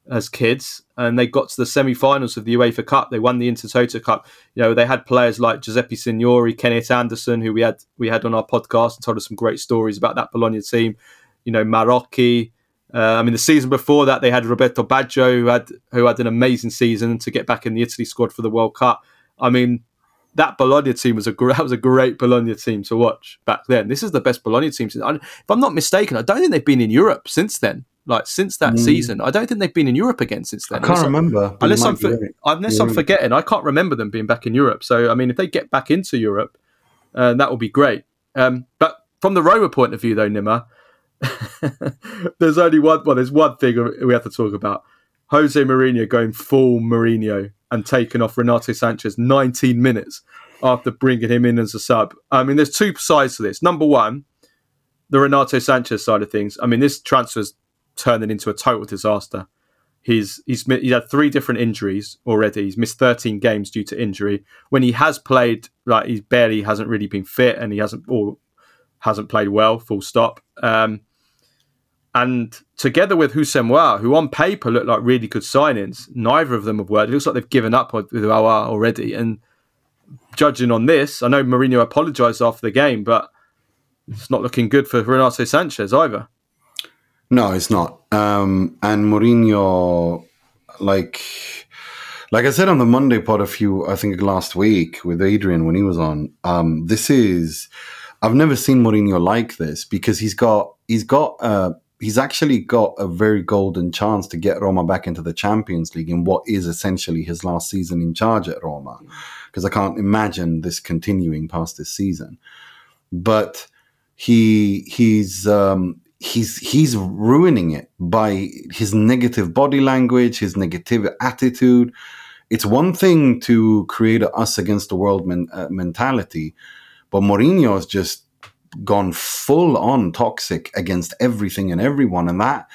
as kids, and they got to the semi-finals of the UEFA Cup. They won the Intertoto Cup. You know, they had players like Giuseppe Signori, Kennet Andersson, who we had we had on our podcast and told us some great stories about that Bologna team. You know, Marocchi. Uh, I mean, the season before that, they had Roberto Baggio, who had who had an amazing season to get back in the Italy squad for the World Cup. I mean, that Bologna team was a [LAUGHS] that was a great Bologna team to watch back then. This is the best Bologna team. Since, if I'm not mistaken, I don't think they've been in Europe since then. Like since that mm. season, I don't think they've been in Europe again since then. I can't unless remember. unless I'm, for, unless I'm forgetting, I can't remember them being back in Europe. So I mean, if they get back into Europe, uh, that will be great. Um, but from the Roma point of view, though, Nima, [LAUGHS] there's only one. Well, there's one thing we have to talk about. Jose Mourinho going full Mourinho and taking off Renato Sanches 19 minutes after bringing him in as a sub. I mean, there's two sides to this. Number one, the Renato Sanches side of things. I mean, this transfer's turning into a total disaster. He's he's he had three different injuries already. He's missed 13 games due to injury. When he has played, like he barely hasn't really been fit, and he hasn't or hasn't played well. Full stop. Um, and together with Houssem who on paper look like really good signings, neither of them have worked. It looks like they've given up with Aouar already. And judging on this, I know Mourinho apologised after the game, but it's not looking good for Renato Sanches either. No, it's not. Um, and Mourinho, like, like I said on the Monday pod a few, I think last week with Adrian when he was on. Um, this is, I've never seen Mourinho like this because he's got, he's got, uh, he's actually got a very golden chance to get Roma back into the Champions League in what is essentially his last season in charge at Roma, because I can't imagine this continuing past this season. But he he's um, he's he's ruining it by his negative body language, his negative attitude. It's one thing to create a us against the world men, uh, mentality, but Mourinho has just gone full on toxic against everything and everyone, and that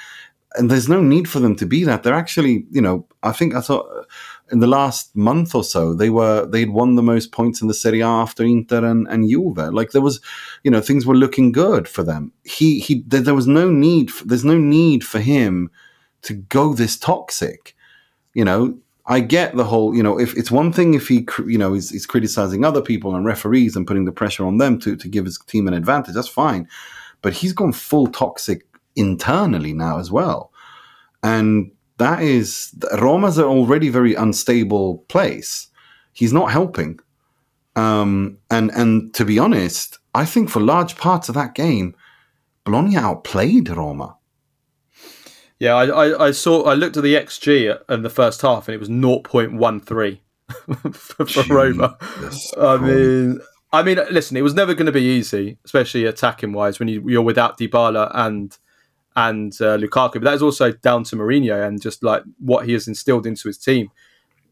and there's no need for them to be that. They're actually, you know, I think I saw in the last month or so, they were they'd won the most points in the Serie A after Inter and, and Juve. Like there was, you know, things were looking good for them. He he there was no need for, there's no need for him to go this toxic. You know, I get the whole, you know, if it's one thing if he, you know, is criticizing other people and referees and putting the pressure on them to to give his team an advantage. That's fine, but he's gone full toxic internally now as well, and that is Roma's an already very unstable place. He's not helping. Um, and and to be honest, I think for large parts of that game, Bologna outplayed Roma. Yeah, I, I, I, saw. I looked at the XG in the first half, and it was 0.13 [LAUGHS] for, for Roma. I mean, I mean, listen, it was never going to be easy, especially attacking wise, when you, you're without Dybala and and uh, Lukaku. But that is also down to Mourinho and just like what he has instilled into his team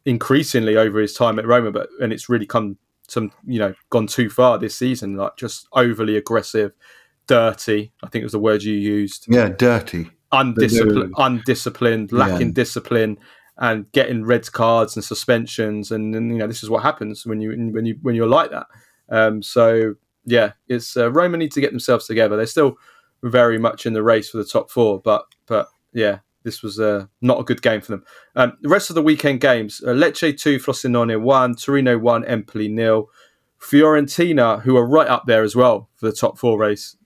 increasingly over his time at Roma. But and it's really come some you know gone too far this season, like just overly aggressive, dirty. I think it was the word you used. Yeah, dirty, undisciplined, undisciplined, lacking yeah. discipline. And getting red cards and suspensions, and, and, you know this is what happens when you when you when you're like that. Um, so yeah, it's uh, Roma need to get themselves together. They're still very much in the race for the top four. But but yeah, this was uh, not a good game for them. Um, the rest of the weekend games: uh, Lecce two, Frosinone one, Torino one, Empoli nil. Fiorentina, who are right up there as well for the top four race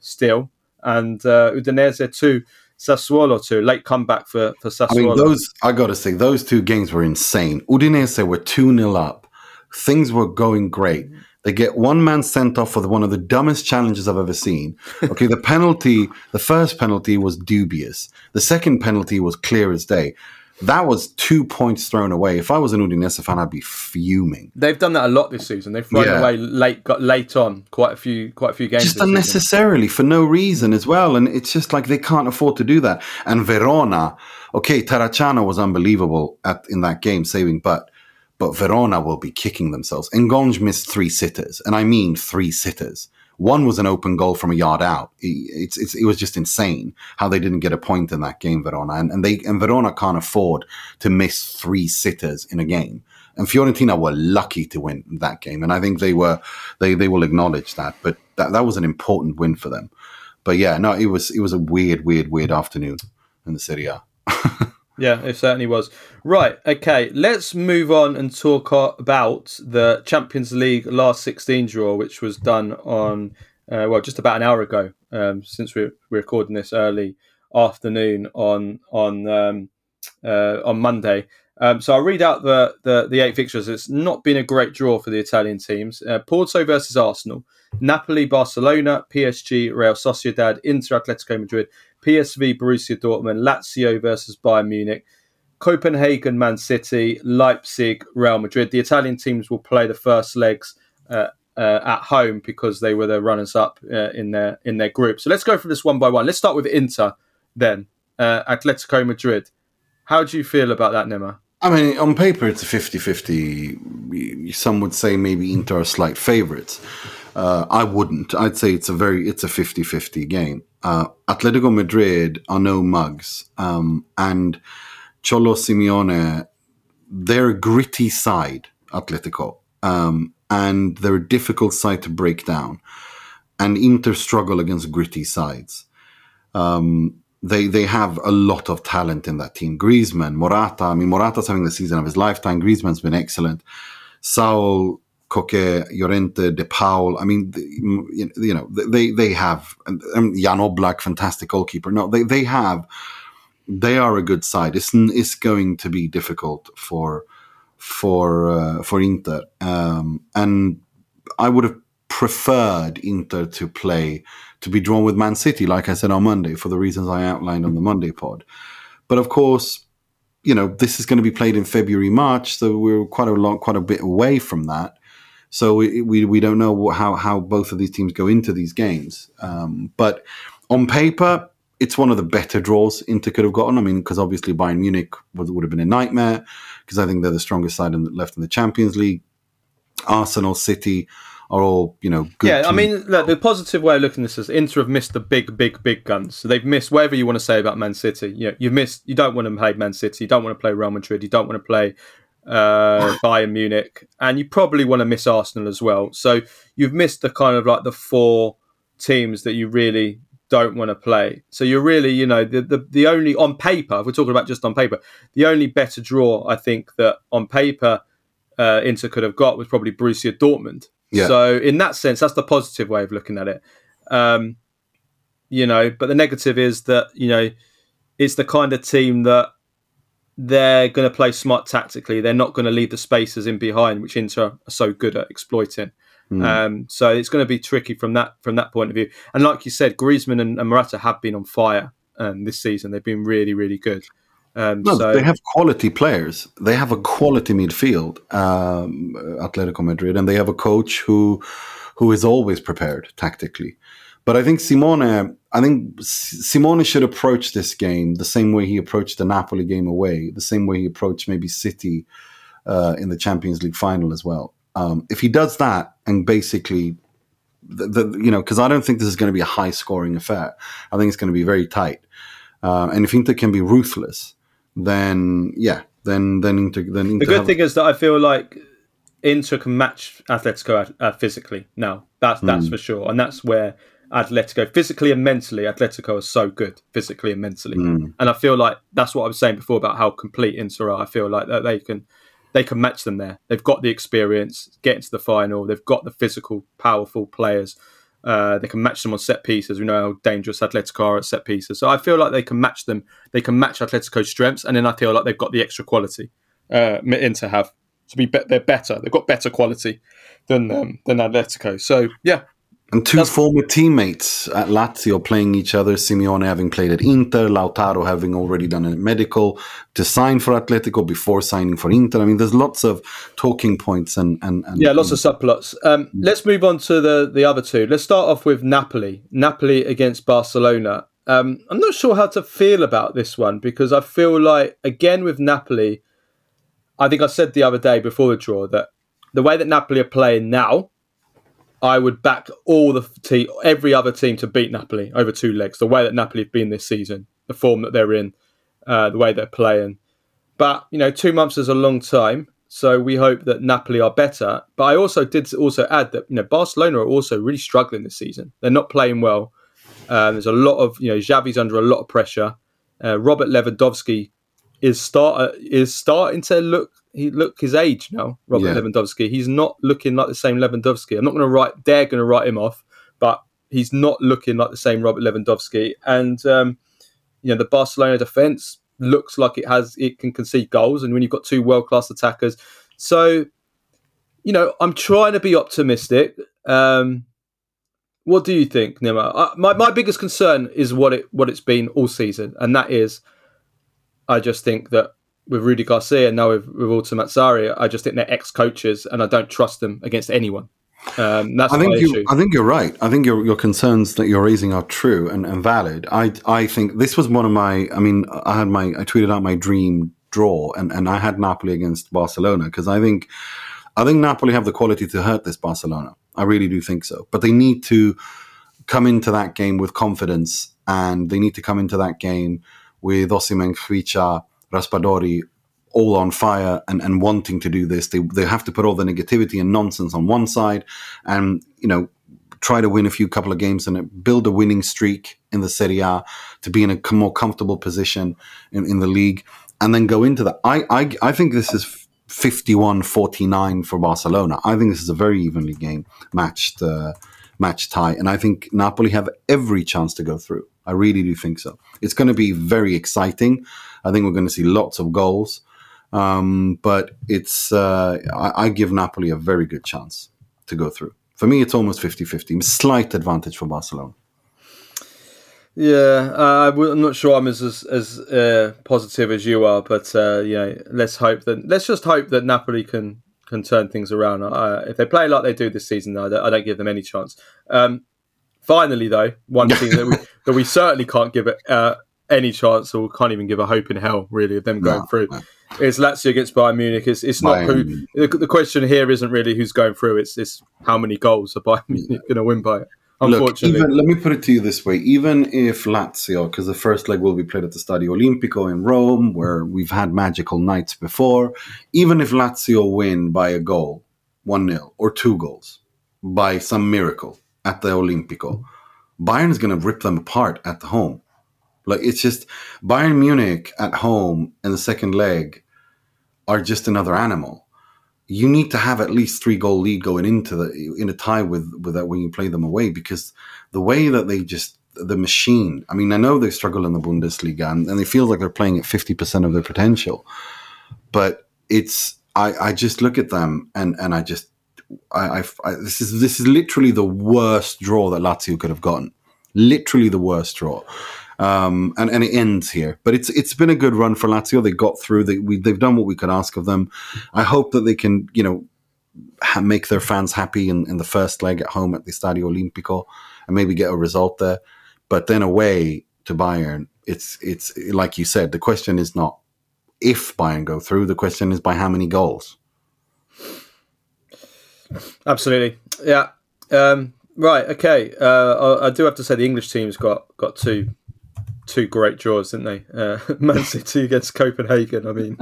still, uh, and uh, Udinese two, Sassuolo two. Late comeback for for Sassuolo. I mean, those I got to say those two games were insane. Udinese were two 0 up. Things were going great. They get one man sent off for one of the dumbest challenges I've ever seen. Okay, the penalty, the first penalty was dubious. The second penalty was clear as day. That was two points thrown away. If I was an Udinese fan, I'd be fuming. They've done that a lot this season. They've thrown yeah. away late, got late on quite a few, quite a few games. Just unnecessarily season. for no reason as well, and it's just like they can't afford to do that. And Verona, okay, Terracciano was unbelievable at in that game saving, but but Verona will be kicking themselves. Ngonge missed three sitters, and I mean three sitters. One was an open goal from a yard out. It's, it's, it was just insane how they didn't get a point in that game, Verona, and, and they and Verona can't afford to miss three sitters in a game. And Fiorentina were lucky to win that game, and I think they were they they will acknowledge that. But that that was an important win for them. But yeah, no, it was it was a weird, weird, weird afternoon in the Serie A. [LAUGHS] Yeah, it certainly was. Right, okay, let's move on and talk about the Champions League last 16 draw, which was done on, uh, well, just about an hour ago, um, since we're, recording this early afternoon on on um, uh, on Monday. Um, so I'll read out the, the, the eight fixtures. It's not been a great draw for the Italian teams. Uh, Porto versus Arsenal, Napoli, Barcelona, PSG, Real Sociedad, Inter, Atletico Madrid, PSV, Borussia Dortmund, Lazio versus Bayern Munich, Copenhagen, Man City, Leipzig, Real Madrid. The Italian teams will play the first legs uh, uh, at home because they were the runners up uh, in their in their group. So let's go through this one by one. Let's start with Inter then. Uh, Atletico Madrid. How do you feel about that, Nima? I mean, on paper, it's a 50 50. Some would say maybe Inter are slight favourites. Uh, I wouldn't. I'd say it's a very it's a 50-50 game. Uh, Atletico Madrid are no mugs, um, and Cholo Simeone, they're a gritty side, Atletico, um, and they're a difficult side to break down. And Inter struggle against gritty sides. Um, they they have a lot of talent in that team. Griezmann, Morata. I mean, Morata's having the season of his lifetime. Griezmann's been excellent. Saul, Koke, Llorente, De Paul. I mean, you know, they they have um, Jan Oblak, fantastic goalkeeper. No, they they have. They are a good side. It's it's going to be difficult for for uh, for Inter, um, and I would have preferred Inter to play to be drawn with Man City, like I said on Monday, for the reasons I outlined on the Monday pod. But of course, you know this is going to be played in February, March, so we're quite a long, quite a bit away from that. So we we, we don't know how how both of these teams go into these games. Um, but on paper, it's one of the better draws Inter could have gotten. I mean, because obviously Bayern Munich would, would have been a nightmare because I think they're the strongest side in left in the Champions League. Arsenal, City are all you know. yeah, I mean, look, the positive way of looking at this is Inter have missed the big, big, big guns. So they've missed whatever you want to say about Man City. You know, you've missed. You don't want to play Man City. You don't want to play Real Madrid. You don't want to play uh, [LAUGHS] Bayern Munich, and you probably want to miss Arsenal as well. So you've missed the kind of like the four teams that you really don't want to play. So you're really, you know, the, the, the only on paper, if we're talking about just on paper, the only better draw I think that on paper uh, Inter could have got was probably Borussia Dortmund. Yeah. So in that sense, that's the positive way of looking at it. Um, you know, but the negative is that you know it's the kind of team that they're going to play smart tactically. They're not going to leave the spaces in behind, which Inter are so good at exploiting. Mm. Um, so it's going to be tricky from that from that point of view. And like you said, Griezmann and, and Morata have been on fire um, this season. They've been really, really good. Um, no, so, they have quality players. They have a quality midfield, um, Atletico Madrid, and they have a coach who who is always prepared tactically. But I think Simone, I think Simone should approach this game the same way he approached the Napoli game away, the same way he approached maybe City uh, in the Champions League final as well. Um, if he does that and basically, the, the you know, because I don't think this is going to be a high scoring affair. I think it's going to be very tight. Uh, and if Inter can be ruthless, then yeah, then then Inter. Then Inter the good thing is that I feel like Inter can match Atletico uh, physically now. That's that's mm. for sure, and that's where Atletico physically and mentally, Atletico are so good physically and mentally, mm. and I feel like that's what I was saying before about how complete Inter are. I feel like that they can they can match them there. They've got the experience, get into the final. They've got the physical, powerful players. Uh, they can match them on set pieces. We know how dangerous Atletico are at set pieces. So I feel like they can match them. They can match Atletico's strengths, and then I feel like they've got the extra quality uh, Inter have to be. They're better. They've got better quality than um, than Atletico. So yeah, and two former teammates at Lazio playing each other, Simeone having played at Inter, Lautaro having already done a medical to sign for Atletico before signing for Inter. I mean, there's lots of talking points and. and, and yeah, lots and... of subplots. Um, let's move on to the, the other two. Let's start off with Napoli. Napoli against Barcelona. Um, I'm not sure how to feel about this one because I feel like, again, with Napoli, I think I said the other day before the draw that the way that Napoli are playing now, I would back all the team, every other team to beat Napoli over two legs. The way that Napoli have been this season, the form that they're in, uh, the way they're playing. But you know, two months is a long time, so we hope that Napoli are better. But I also did also add that you know Barcelona are also really struggling this season. They're not playing well. Uh, there's a lot of you know Xavi's under a lot of pressure. Uh, Robert Lewandowski is start is starting to look he look his age now, Robert yeah. Lewandowski. He's not looking like the same Lewandowski. I'm not going to write, dare going to write him off, but he's not looking like the same Robert Lewandowski. And um, you know, the Barcelona defense looks like it has it can concede goals, and when you've got two world class attackers, so you know, I'm trying to be optimistic. Um, what do you think, Nima? My my biggest concern is what it what it's been all season, and that is, I just think that with Rudi Garcia and now with, with Walter Mazzarri, I just think they're ex coaches and I don't trust them against anyone. Um, that's I think you, issue. I think you're right. I think your, your concerns that you're raising are true and, and valid. I I think this was one of my. I mean, I had my I tweeted out my dream draw and, and I had Napoli against Barcelona because I think I think Napoli have the quality to hurt this Barcelona. I really do think so. But they need to come into that game with confidence and they need to come into that game with Osimhen Khvicha Raspadori all on fire and, and wanting to do this. They they have to put all the negativity and nonsense on one side, and you know try to win a few couple of games and build a winning streak in the Serie A to be in a more comfortable position in, in the league, and then go into that. I I, I think this is. 51-49 for Barcelona. I think this is a very evenly game matched uh, match tie, and I think Napoli have every chance to go through. I really do think so. It's going to be very exciting. I think we're going to see lots of goals. Um, but it's uh, I, I, give Napoli a very good chance to go through. For me, it's almost 50-50. Slight advantage for Barcelona. Yeah, uh, I'm not sure I'm as as, as uh, positive as you are, but uh, yeah, let's hope that let's just hope that Napoli can can turn things around. Uh, if they play like they do this season, though, I don't give them any chance. Um, finally, though, one [LAUGHS] thing that we that we certainly can't give it uh, any chance, or can't even give a hope in hell, really, of them going no, through. No it's Lazio against Bayern Munich. It's, it's not who the, the, question here isn't really who's going through. It's it's how many goals are Bayern Munich going to win by. Unfortunately, Look, even, let me put it to you this way: even if Lazio, because the first leg will be played at the Stadio Olimpico in Rome, where we've had magical nights before, even if Lazio win by a goal, one 0 or two goals, by some miracle at the Olimpico, Bayern is going to rip them apart at the home. Like it's just Bayern Munich at home in the second leg are just another animal. You need to have at least three goal lead going into the in a tie with with that when you play them away because the way that they just the machine. I mean, I know they struggle in the Bundesliga and, and they feel like they're playing at fifty percent of their potential, but it's I I just look at them and and I just I, I, I this is this is literally the worst draw that Lazio could have gotten. Literally the worst draw. Um, and, and it ends here. But it's it's been a good run for Lazio. They got through. They we, they've done what we could ask of them. I hope that they can you know ha- make their fans happy in, in the first leg at home at the Stadio Olimpico and maybe get a result there. But then away to Bayern, it's it's like you said. The question is not if Bayern go through. The question is by how many goals. Absolutely, yeah. Um, right, okay. Uh, I, I, do have to say the English team's got got two two great draws, didn't they? Uh, [LAUGHS] Man City against Copenhagen. I mean,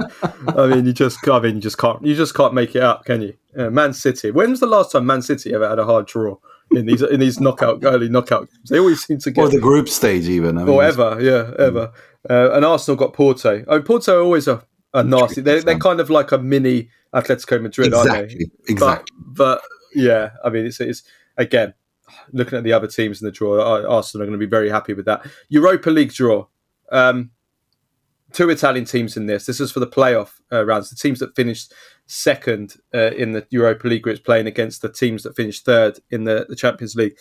I mean, you just, I mean, you just can't, you just can't make it up, can you? Uh, Man City. When was the last time Man City ever had a hard draw in these in these knockout early knockout games? They always seem to get or the group stage even. I mean, or ever, yeah, ever. Uh, and Arsenal got Porto. I mean, Porto are always a, a nasty. They're, they're kind of like a mini Atletico Madrid, exactly. aren't they? Exactly. But, but yeah, I mean, it's it's again looking at the other teams in the draw, Arsenal are going to be very happy with that. Europa League draw. Um, two Italian teams in this. This is for the playoff uh, rounds. The teams that finished second uh, in the Europa League groups playing against the teams that finished third in the, the Champions League.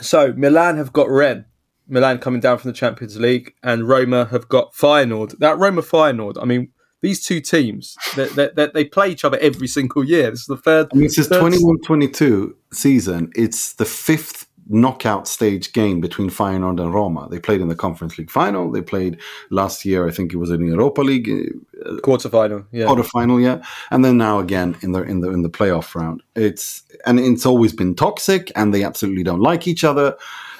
So Milan have got Rennes. Milan coming down from the Champions League, and Roma have got Feyenoord. That Roma Feyenoord. I mean, these two teams they, they, they, play each other every single year. This is the third. I mean, it's 21-22 season. It's the fifth knockout stage game between Feyenoord and Roma. They played in the Conference League final. They played last year. I think it was in the Europa League uh, quarterfinal. Yeah, quarterfinal. Yeah, and then now again in the in the in the playoff round. It's and it's always been toxic, and they absolutely don't like each other.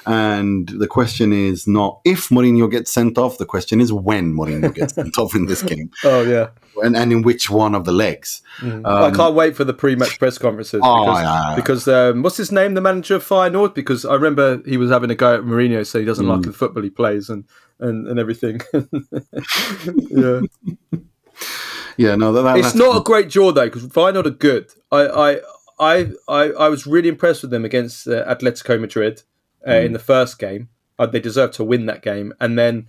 And the question is not if Mourinho gets sent off. The question is when Mourinho gets sent off in this game. [LAUGHS] Oh yeah, and, and in which one of the legs? Mm. Um, I can't wait for the pre-match press conferences oh, because, yeah. because um, what's his name, the manager of Feyenoord? Because I remember he was having a go at Mourinho, so he doesn't mm. like the football he plays and and, and everything. [LAUGHS] yeah. Yeah, no, that, that it's not a great draw though because Feyenoord are good. I, I, I, I, I was really impressed with them against uh, Atletico Madrid uh, mm. in the first game. Uh, they deserved to win that game, and then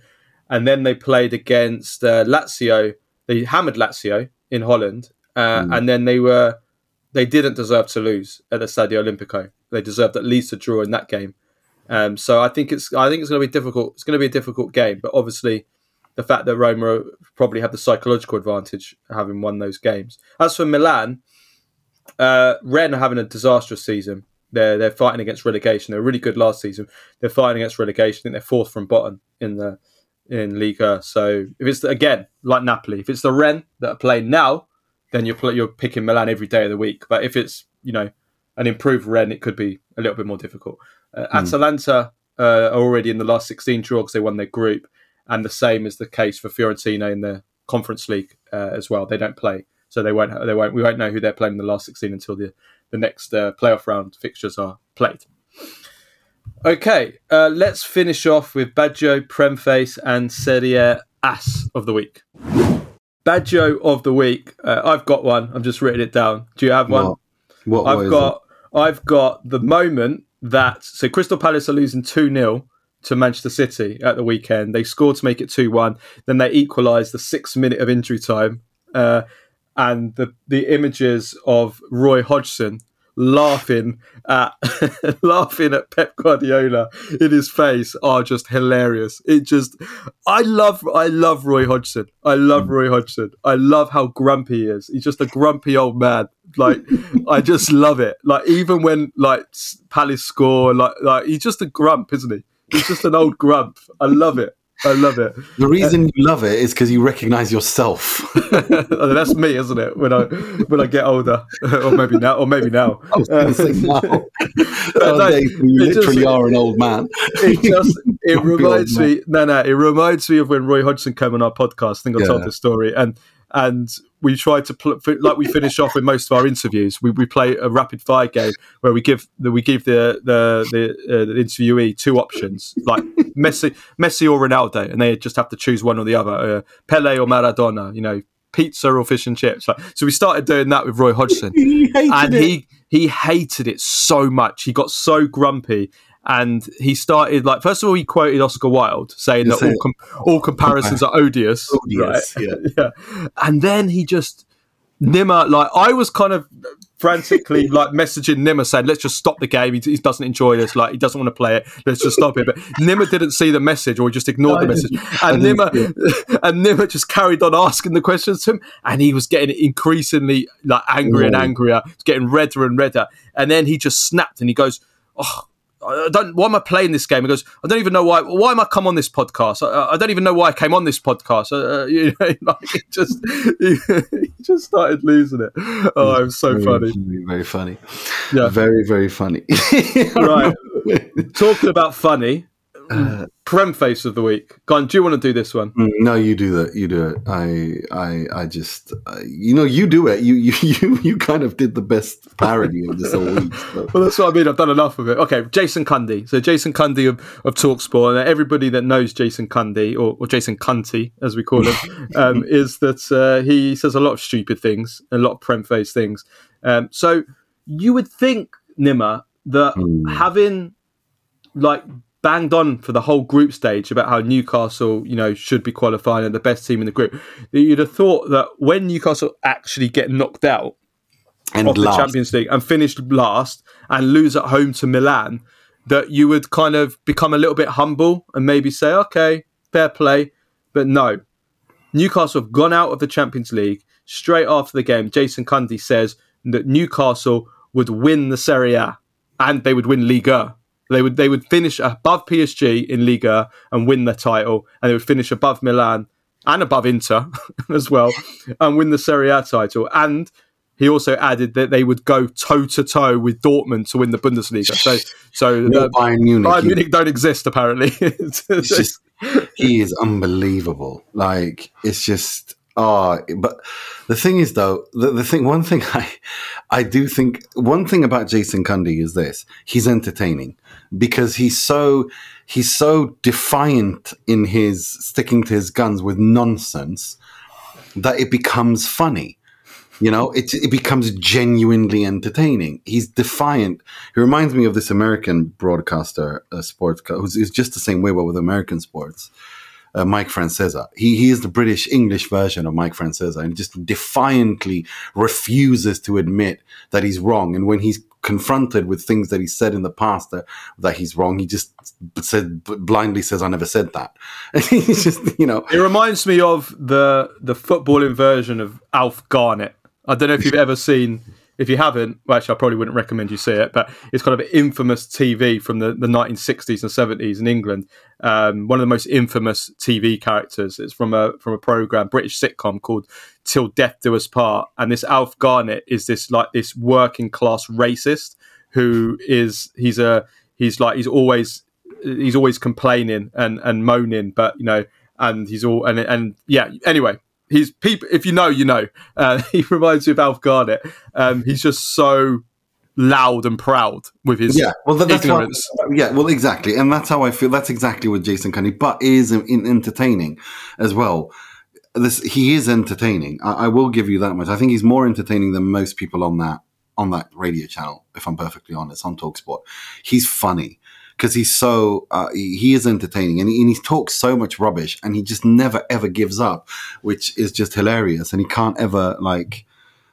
and then they played against uh, Lazio. They hammered Lazio in Holland, uh, mm. and then they were they didn't deserve to lose at the Stadio Olimpico. They deserved at least a draw in that game. Um, so I think it's I think it's going to be difficult. It's going to be a difficult game, but obviously the fact that Roma probably have the psychological advantage having won those games. As for Milan, uh, are having a disastrous season. They're they're fighting against relegation. They're really good last season. They're fighting against relegation. I think they're fourth from bottom in the in Liga. So if it's again like Napoli, if it's the Rennes that are playing now, then you're play, you're picking Milan every day of the week. But if it's you know an improved Rennes, it could be a little bit more difficult. Uh, mm. Atalanta uh, are already in the last 16 draw because they won their group, and the same is the case for Fiorentina in the Conference League uh, as well. They don't play, so they won't. They won't. We won't know who they're playing in the last sixteen until the the next uh, playoff round fixtures are played. Okay, uh, let's finish off with Baggio, Premface, and Serie Ass of the week. Baggio of the week. Uh, I've got one. I'm just written it down. Do you have one? What? What, I've got. I've got the moment that so Crystal Palace are losing two 0 to Manchester City at the weekend. They scored to make it two one. Then they equalised the sixth minute of injury time. Uh, and the the images of Roy Hodgson laughing at [LAUGHS] laughing at Pep Guardiola in his face are just hilarious. It just I love I love Roy Hodgson. I love mm. Roy Hodgson. I love how grumpy he is. He's just a grumpy old man. Like [LAUGHS] I just love it. Like even when like Palace score, like like he's just a grump, isn't he? He's just an old grump. I love it. I love it. The reason uh, you love it is because you recognize yourself. [LAUGHS] Oh, that's me, isn't it? When I when I get older, [LAUGHS] or maybe now, or maybe now. I was going to say uh, now. [LAUGHS] no, Nowadays, you it just- literally are an old man. It just it reminds me. No, no, it reminds me of when Roy Hodgson came on our podcast. I think I told Yeah. this story, and and we try to pl- like we finish off with most of our interviews. We, we play a rapid fire game where we give the we give the the the, uh, the interviewee two options like Messi Messi or Ronaldo, and they just have to choose one or the other, uh, Pele or Maradona. You know, pizza or fish and chips. Like, so we started doing that with Roy Hodgson [LAUGHS] and he he hated it so much. He got so grumpy, and he started like first of all he quoted Oscar Wilde saying Yes, that all, com- all comparisons are odious, Odious, right? yeah. [LAUGHS] yeah, and then he just Nima like I was kind of frantically [LAUGHS] like messaging Nima saying let's just stop the game. He, he doesn't enjoy this, like he doesn't want to play it. Let's just stop it. But Nima didn't see the message or he just ignored No, the message, and Nima [LAUGHS] and Nima just carried on asking the questions to him, and he was getting increasingly like angry and angrier, getting redder and redder, and then he just snapped and he goes, "Oh, I don't. Why am I playing this game?" He goes, "I don't even know why. Why am I come on this podcast? I, I don't even know why I came on this podcast." Uh, [LAUGHS] you know, like it just [LAUGHS] he, he just started losing it. Oh, it was so very, funny. Very, very funny. Yeah. Very, very funny. [LAUGHS] Right. Talking about funny, Uh, prem face of the week. Gon, do you want to do this one? Mm, No, you do that. You do it. I, I, I just, uh, you know, you do it. You, you, [LAUGHS] you, you kind of did the best parody of this whole week. So. Well, that's what I mean. I've done enough of it. Okay, Jason Cundy. So Jason Cundy of, of Talksport, and everybody that knows Jason Cundy, or, or Jason Cunty, as we call him, [LAUGHS] um, is that uh, he says a lot of stupid things, a lot of prem-face things. Um, so you would think, Nima, that Mm. having like banged on for the whole group stage about how Newcastle, you know, should be qualifying and the best team in the group, that you'd have thought that when Newcastle actually get knocked out, And of the Champions League and finished last and lose at home to Milan, that you would kind of become a little bit humble and maybe say, okay, fair play. But no, Newcastle have gone out of the Champions League straight after the game. Jason Cundy says that Newcastle would win the Serie A and they would win Liga. They would they would finish above PSG in Liga and win the title, and they would finish above Milan and above Inter [LAUGHS] as well, and win the Serie A title. And he also added that they would go toe to toe with Dortmund to win the Bundesliga. So, [LAUGHS] so no uh, Bayern Munich. Bayern Munich don't exist apparently. [LAUGHS] just he is unbelievable. Like it's just oh, but the thing is though, the, the thing one thing I I do think one thing about Jason Cundy is this: he's entertaining because he's so he's so defiant in his sticking to his guns with nonsense that it becomes funny. You know, it, it becomes genuinely entertaining. He's defiant. He reminds me of this American broadcaster, uh, sports, who's, who's just the same way, but with American sports. Uh, Mike Francesa. He he is the British English version of Mike Francesa, and just defiantly refuses to admit that he's wrong. And when he's confronted with things that he said in the past that, that he's wrong, he just said blindly says, "I never said that." [LAUGHS] He's just you know It reminds me of the the footballing version of Alf Garnett. I don't know if you've ever seen. If you haven't, well, actually, I probably wouldn't recommend you see it. But it's kind of infamous TV from the, the 1960s and 70s in England. Um, one of the most infamous TV characters. It's from a from a program, British sitcom called "Till Death Do Us Part." And this Alf Garnett is this like this working class racist who is he's a he's like he's always he's always complaining and and moaning, but you know and he's all and and yeah. Anyway, he's people. If you know, you know. Uh, [LAUGHS] he reminds me of Alf Garnett. Um, he's just so loud and proud with his Yeah, well, that- that's what, ignorance. yeah, well, exactly, and that's how I feel. That's exactly what Jason Cundy, but is in, in entertaining as well. This he is entertaining. I, I will give you that much. I think he's more entertaining than most people on that on that radio channel. If I'm perfectly honest, on Talksport, he's funny because he's so uh, he, he is entertaining, and he, and he talks so much rubbish, and he just never ever gives up, which is just hilarious. And he can't ever like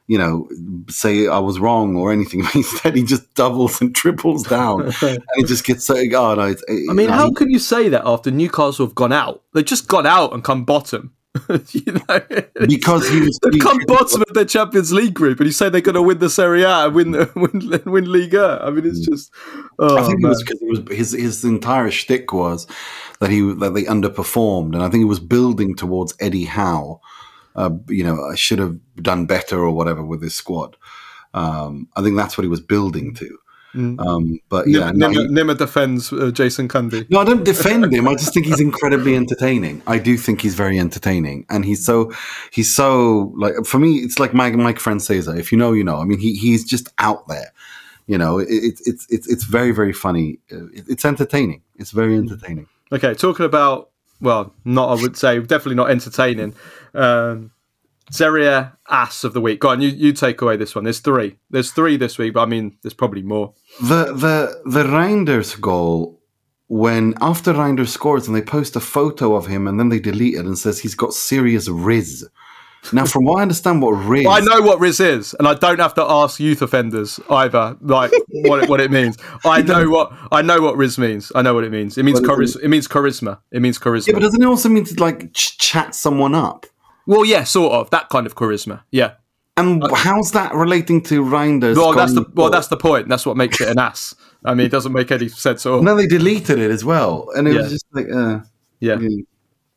you know, say I was wrong or anything. [LAUGHS] Instead, he just doubles and triples down, [LAUGHS] and it just gets so. Oh no! I mean, how can you say that after Newcastle have gone out? They've just gone out and come bottom. [LAUGHS] you know, because he was they've come bottom of their Champions League group, and you say they're going to win the Serie A win the, [LAUGHS] win win Liga. I mean, it's just. Oh, I think man. it was because it was his his entire shtick was that he that they underperformed, and I think he was building towards Eddie Howe. Uh, you know, I should have done better or whatever with this squad. Um, I think that's what he was building to. Mm. Um, but yeah, Nima, he- Nima defends uh, Jason Cundy. No, I don't defend him. I just think he's incredibly entertaining. I do think he's very entertaining, and he's so he's so like for me, it's like Mike Mike Francesa. If you know, you know. I mean, he he's just out there. You know, it, it's it's it's it's very very funny. Uh, It, it's entertaining. It's very entertaining. Okay, talking about well, not I would say definitely not entertaining. Um, Serie ass of the week. Go on, you, you take away this one. There's three. There's three this week, but I mean, there's probably more. The the the Reijnders goal when after Reijnders scores and they post a photo of him and then they delete it and says he's got serious riz. Now, from what I understand, what riz I know what Riz is, and I don't have to ask youth offenders either, like what it, what it means. [LAUGHS] I know what I know what Riz means. I know what it means. It means charisma. It means charisma. It means charisma. Yeah, but doesn't it also mean to like ch- chat someone up? Well, yeah, sort of that kind of charisma. Yeah. And how's that relating to Reijnders? Uh, Well, that's the well, that's the point. That's what makes it an ass. I mean, it doesn't make any sense at all. And then they deleted it as well, and it Yeah. was just like, uh, Yeah, yeah.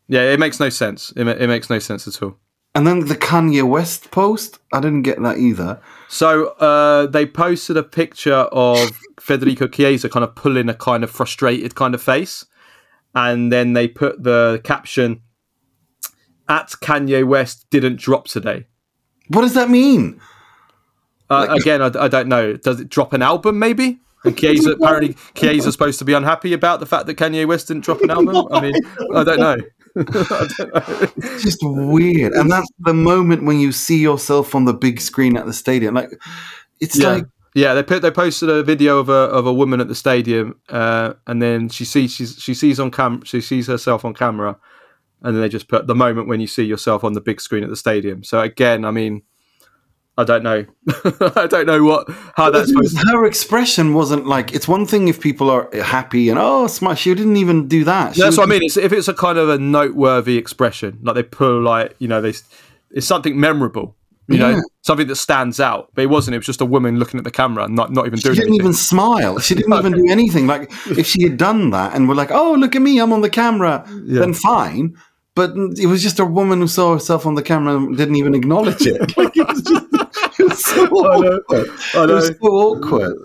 yeah, it makes no sense. It, it makes no sense at all. And then the Kanye West post, I didn't get that either. So uh, they posted a picture of Federico Chiesa kind of pulling a kind of frustrated kind of face, and then they put the caption at Kanye West didn't drop today. What does that mean? Uh, again, I, I don't know. Does it drop an album maybe? And Chiesa [LAUGHS] apparently Chiesa's supposed to be unhappy about the fact that Kanye West didn't drop an album. I mean, I don't know. [LAUGHS] I don't know. It's just weird. And that's the moment when you see yourself on the big screen at the stadium. Like, it's Yeah. like, Yeah, they put they posted a video of a of a woman at the stadium, uh, and then she sees she's, she sees on cam she sees herself on camera, and then they just put the moment when you see yourself on the big screen at the stadium. So again, I mean, I don't know, [LAUGHS] I don't know what how that's supposed. to... her expression wasn't like, it's one thing if people are happy and, oh, smart. She didn't even do that. She That's was what I mean. It's, if it's a kind of a noteworthy expression, like they pull like you know they it's something memorable. You know, Yeah. something that stands out, but it wasn't. It was just a woman looking at the camera and not, not even She doing She didn't anything. even smile. She didn't even do anything. Like if she had done that and we're like, "Oh, look at me, I'm on the camera," then fine. But it was just a woman who saw herself on the camera and didn't even acknowledge it. [LAUGHS] Like, it was just it was so [LAUGHS] awkward. I It was so awkward.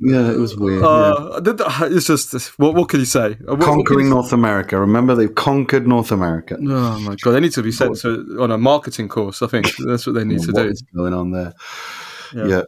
Yeah, it was weird. Uh, th- it's just what, what can you say? What- what Conquering North America. Remember, they've conquered North America. Oh my god, they need to be sent to on a marketing course. I think that's what they need to What do. is going on there? Yeah. Yeah.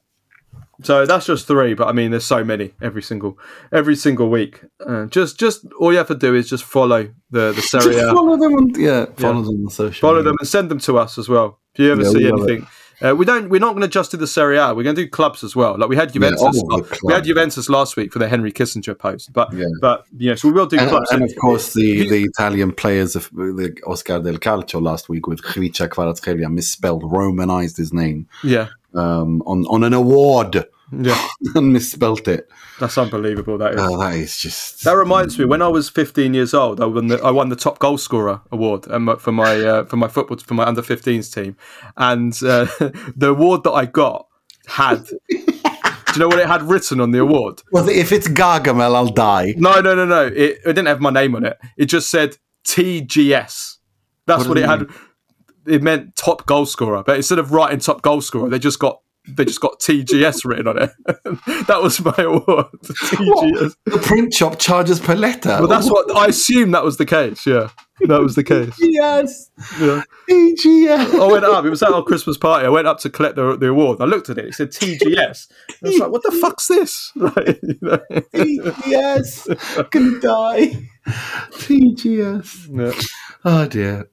So that's just three, but I mean, there's so many every single every single week. Uh, just just all you have to do is just follow the the Serie Just follow them on, yeah, follow them on social. follow media. them, and send them to us as well. If you ever Yeah, see anything, uh, we don't. We're not going to just do the Serie A. We're going to do clubs as well. Like we had Juventus. all the la- we had Juventus last week for the Henry Kissinger post, but Yeah. but yeah, so we will do And, clubs. and of course, the, the Italian players of the Oscar del Calcio last week with Khvicha Kvaratskhelia misspelled, romanized his name yeah, um, on on an award yeah, [LAUGHS] and misspelt it. that's unbelievable. That is. Oh, that is just. That reminds me, when I was 15 years old, I won the, I won the top goal scorer award um, for my uh, for my football for my under 15s team, and uh, [LAUGHS] the award that I got had. do you know what it had written on the award? well, if it's Gargamel, I'll die. No, no, no, no. It, it didn't have my name on it. It just said TGS. That's What what, it it had. It meant top goal scorer, but instead of writing top goal scorer, they just got they just got TGS [LAUGHS] written on it. [LAUGHS] that was my award. [LAUGHS] TGS. The print shop charges per letter. Well, that's what I assume that was the case. Yeah, that was the case. Yes. Yeah. TGS. I went up. It was at our Christmas party. I went up to collect the, the award. I looked at it. It said TGS. I was like, "What the fuck's this?" Like, you know. TGS. Gonna die. TGS. Yeah. Oh dear.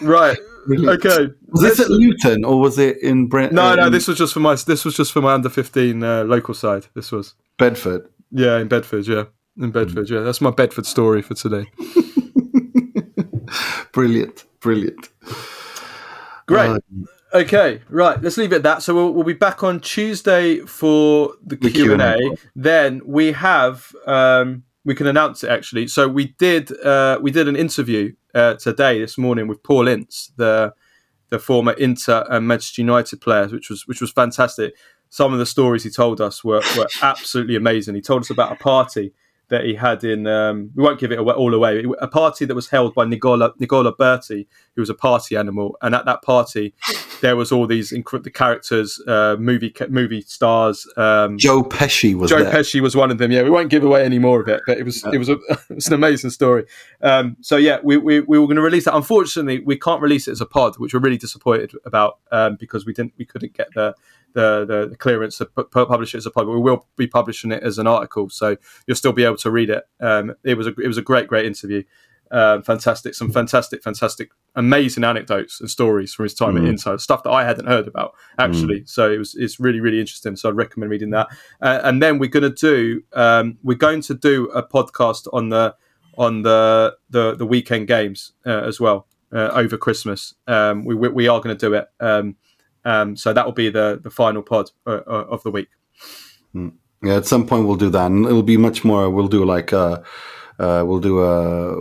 Right. Brilliant. Okay. Was this at Luton or was it in Brent? No, no. This was just for my. This was just for my under fifteen uh, local side. This was. Bedford. Yeah, in Bedford. Yeah, in Bedford. Yeah, that's my Bedford story for today. [LAUGHS] Brilliant. Brilliant. Great. Uh, Okay, right. Let's leave it at that. So we'll, we'll be back on Tuesday for the, The Q and A. Q&A. Then we have um, we can announce it actually. So we did uh, we did an interview uh, today this morning with Paul Ince, the the former Inter and Manchester United players, which was which was fantastic. Some of the stories he told us were, were absolutely amazing. He told us about a party that he had in. Um, we won't give it away, all away. A party that was held by Nicola Nicola Berti, who was a party animal, and at that party there was all these inc- the characters, uh, movie movie stars. Um, Joe Pesci was Joe there. Pesci was one of them. Yeah, we won't give away any more of it, but it was it was a, [LAUGHS] it's an amazing story. Um, so yeah, we, we, we were going to release that. Unfortunately, we can't release it as a pod, which we're really disappointed about um, because we didn't we couldn't get the the, the, clearance to pu- publish it as a pod. But we will be publishing it as an article, so you'll still be able to read it. Um, it was a it was a great great interview. Um, fantastic, some fantastic, fantastic, amazing anecdotes and stories from his time at Mm. Inter, stuff that I hadn't heard about actually. So it was it's really really interesting. So I'd recommend reading that. Uh, and then we're going to do um, we're going to do a podcast on the on the the, the weekend games uh, as well uh, over Christmas. Um, we we we are going to do it. Um, so that will be the the final pod uh, uh, of the week. Yeah, at some point we'll do that, and it'll be much more. We'll do like uh, uh we'll do a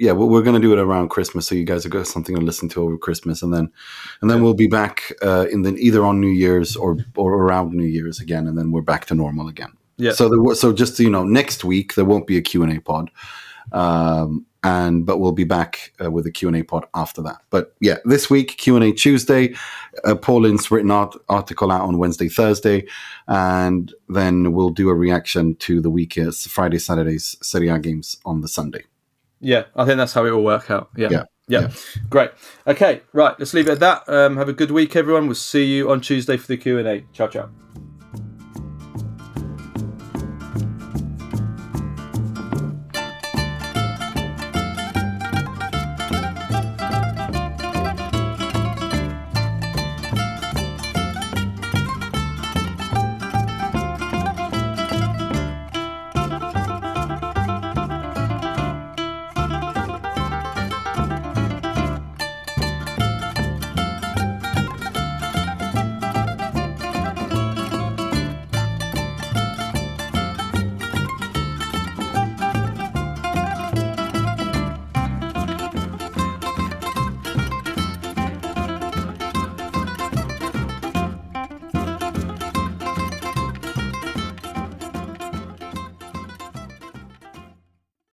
yeah, we're, we're going to do it around Christmas, so you guys have got something to listen to over Christmas, and then and then we'll be back uh, in the either on New Year's or or around New Year's again, and then we're back to normal again. Yeah. So there, so just you know, next week there won't be a Q and A pod, um, and but we'll be back uh, with Q and A pod after that. But yeah, this week Q and A Tuesday, uh, Paul Ince's written art- article out on Wednesday, Thursday, and then we'll do a reaction to the week's Friday, Saturday's Serie A games on the Sunday. Yeah, I think that's how it will work out. Yeah. Yeah. Yeah. Great. Okay. Right. Let's leave it at that. Um, have a good week, everyone. We'll see you on Tuesday for the Q and A. Ciao, ciao.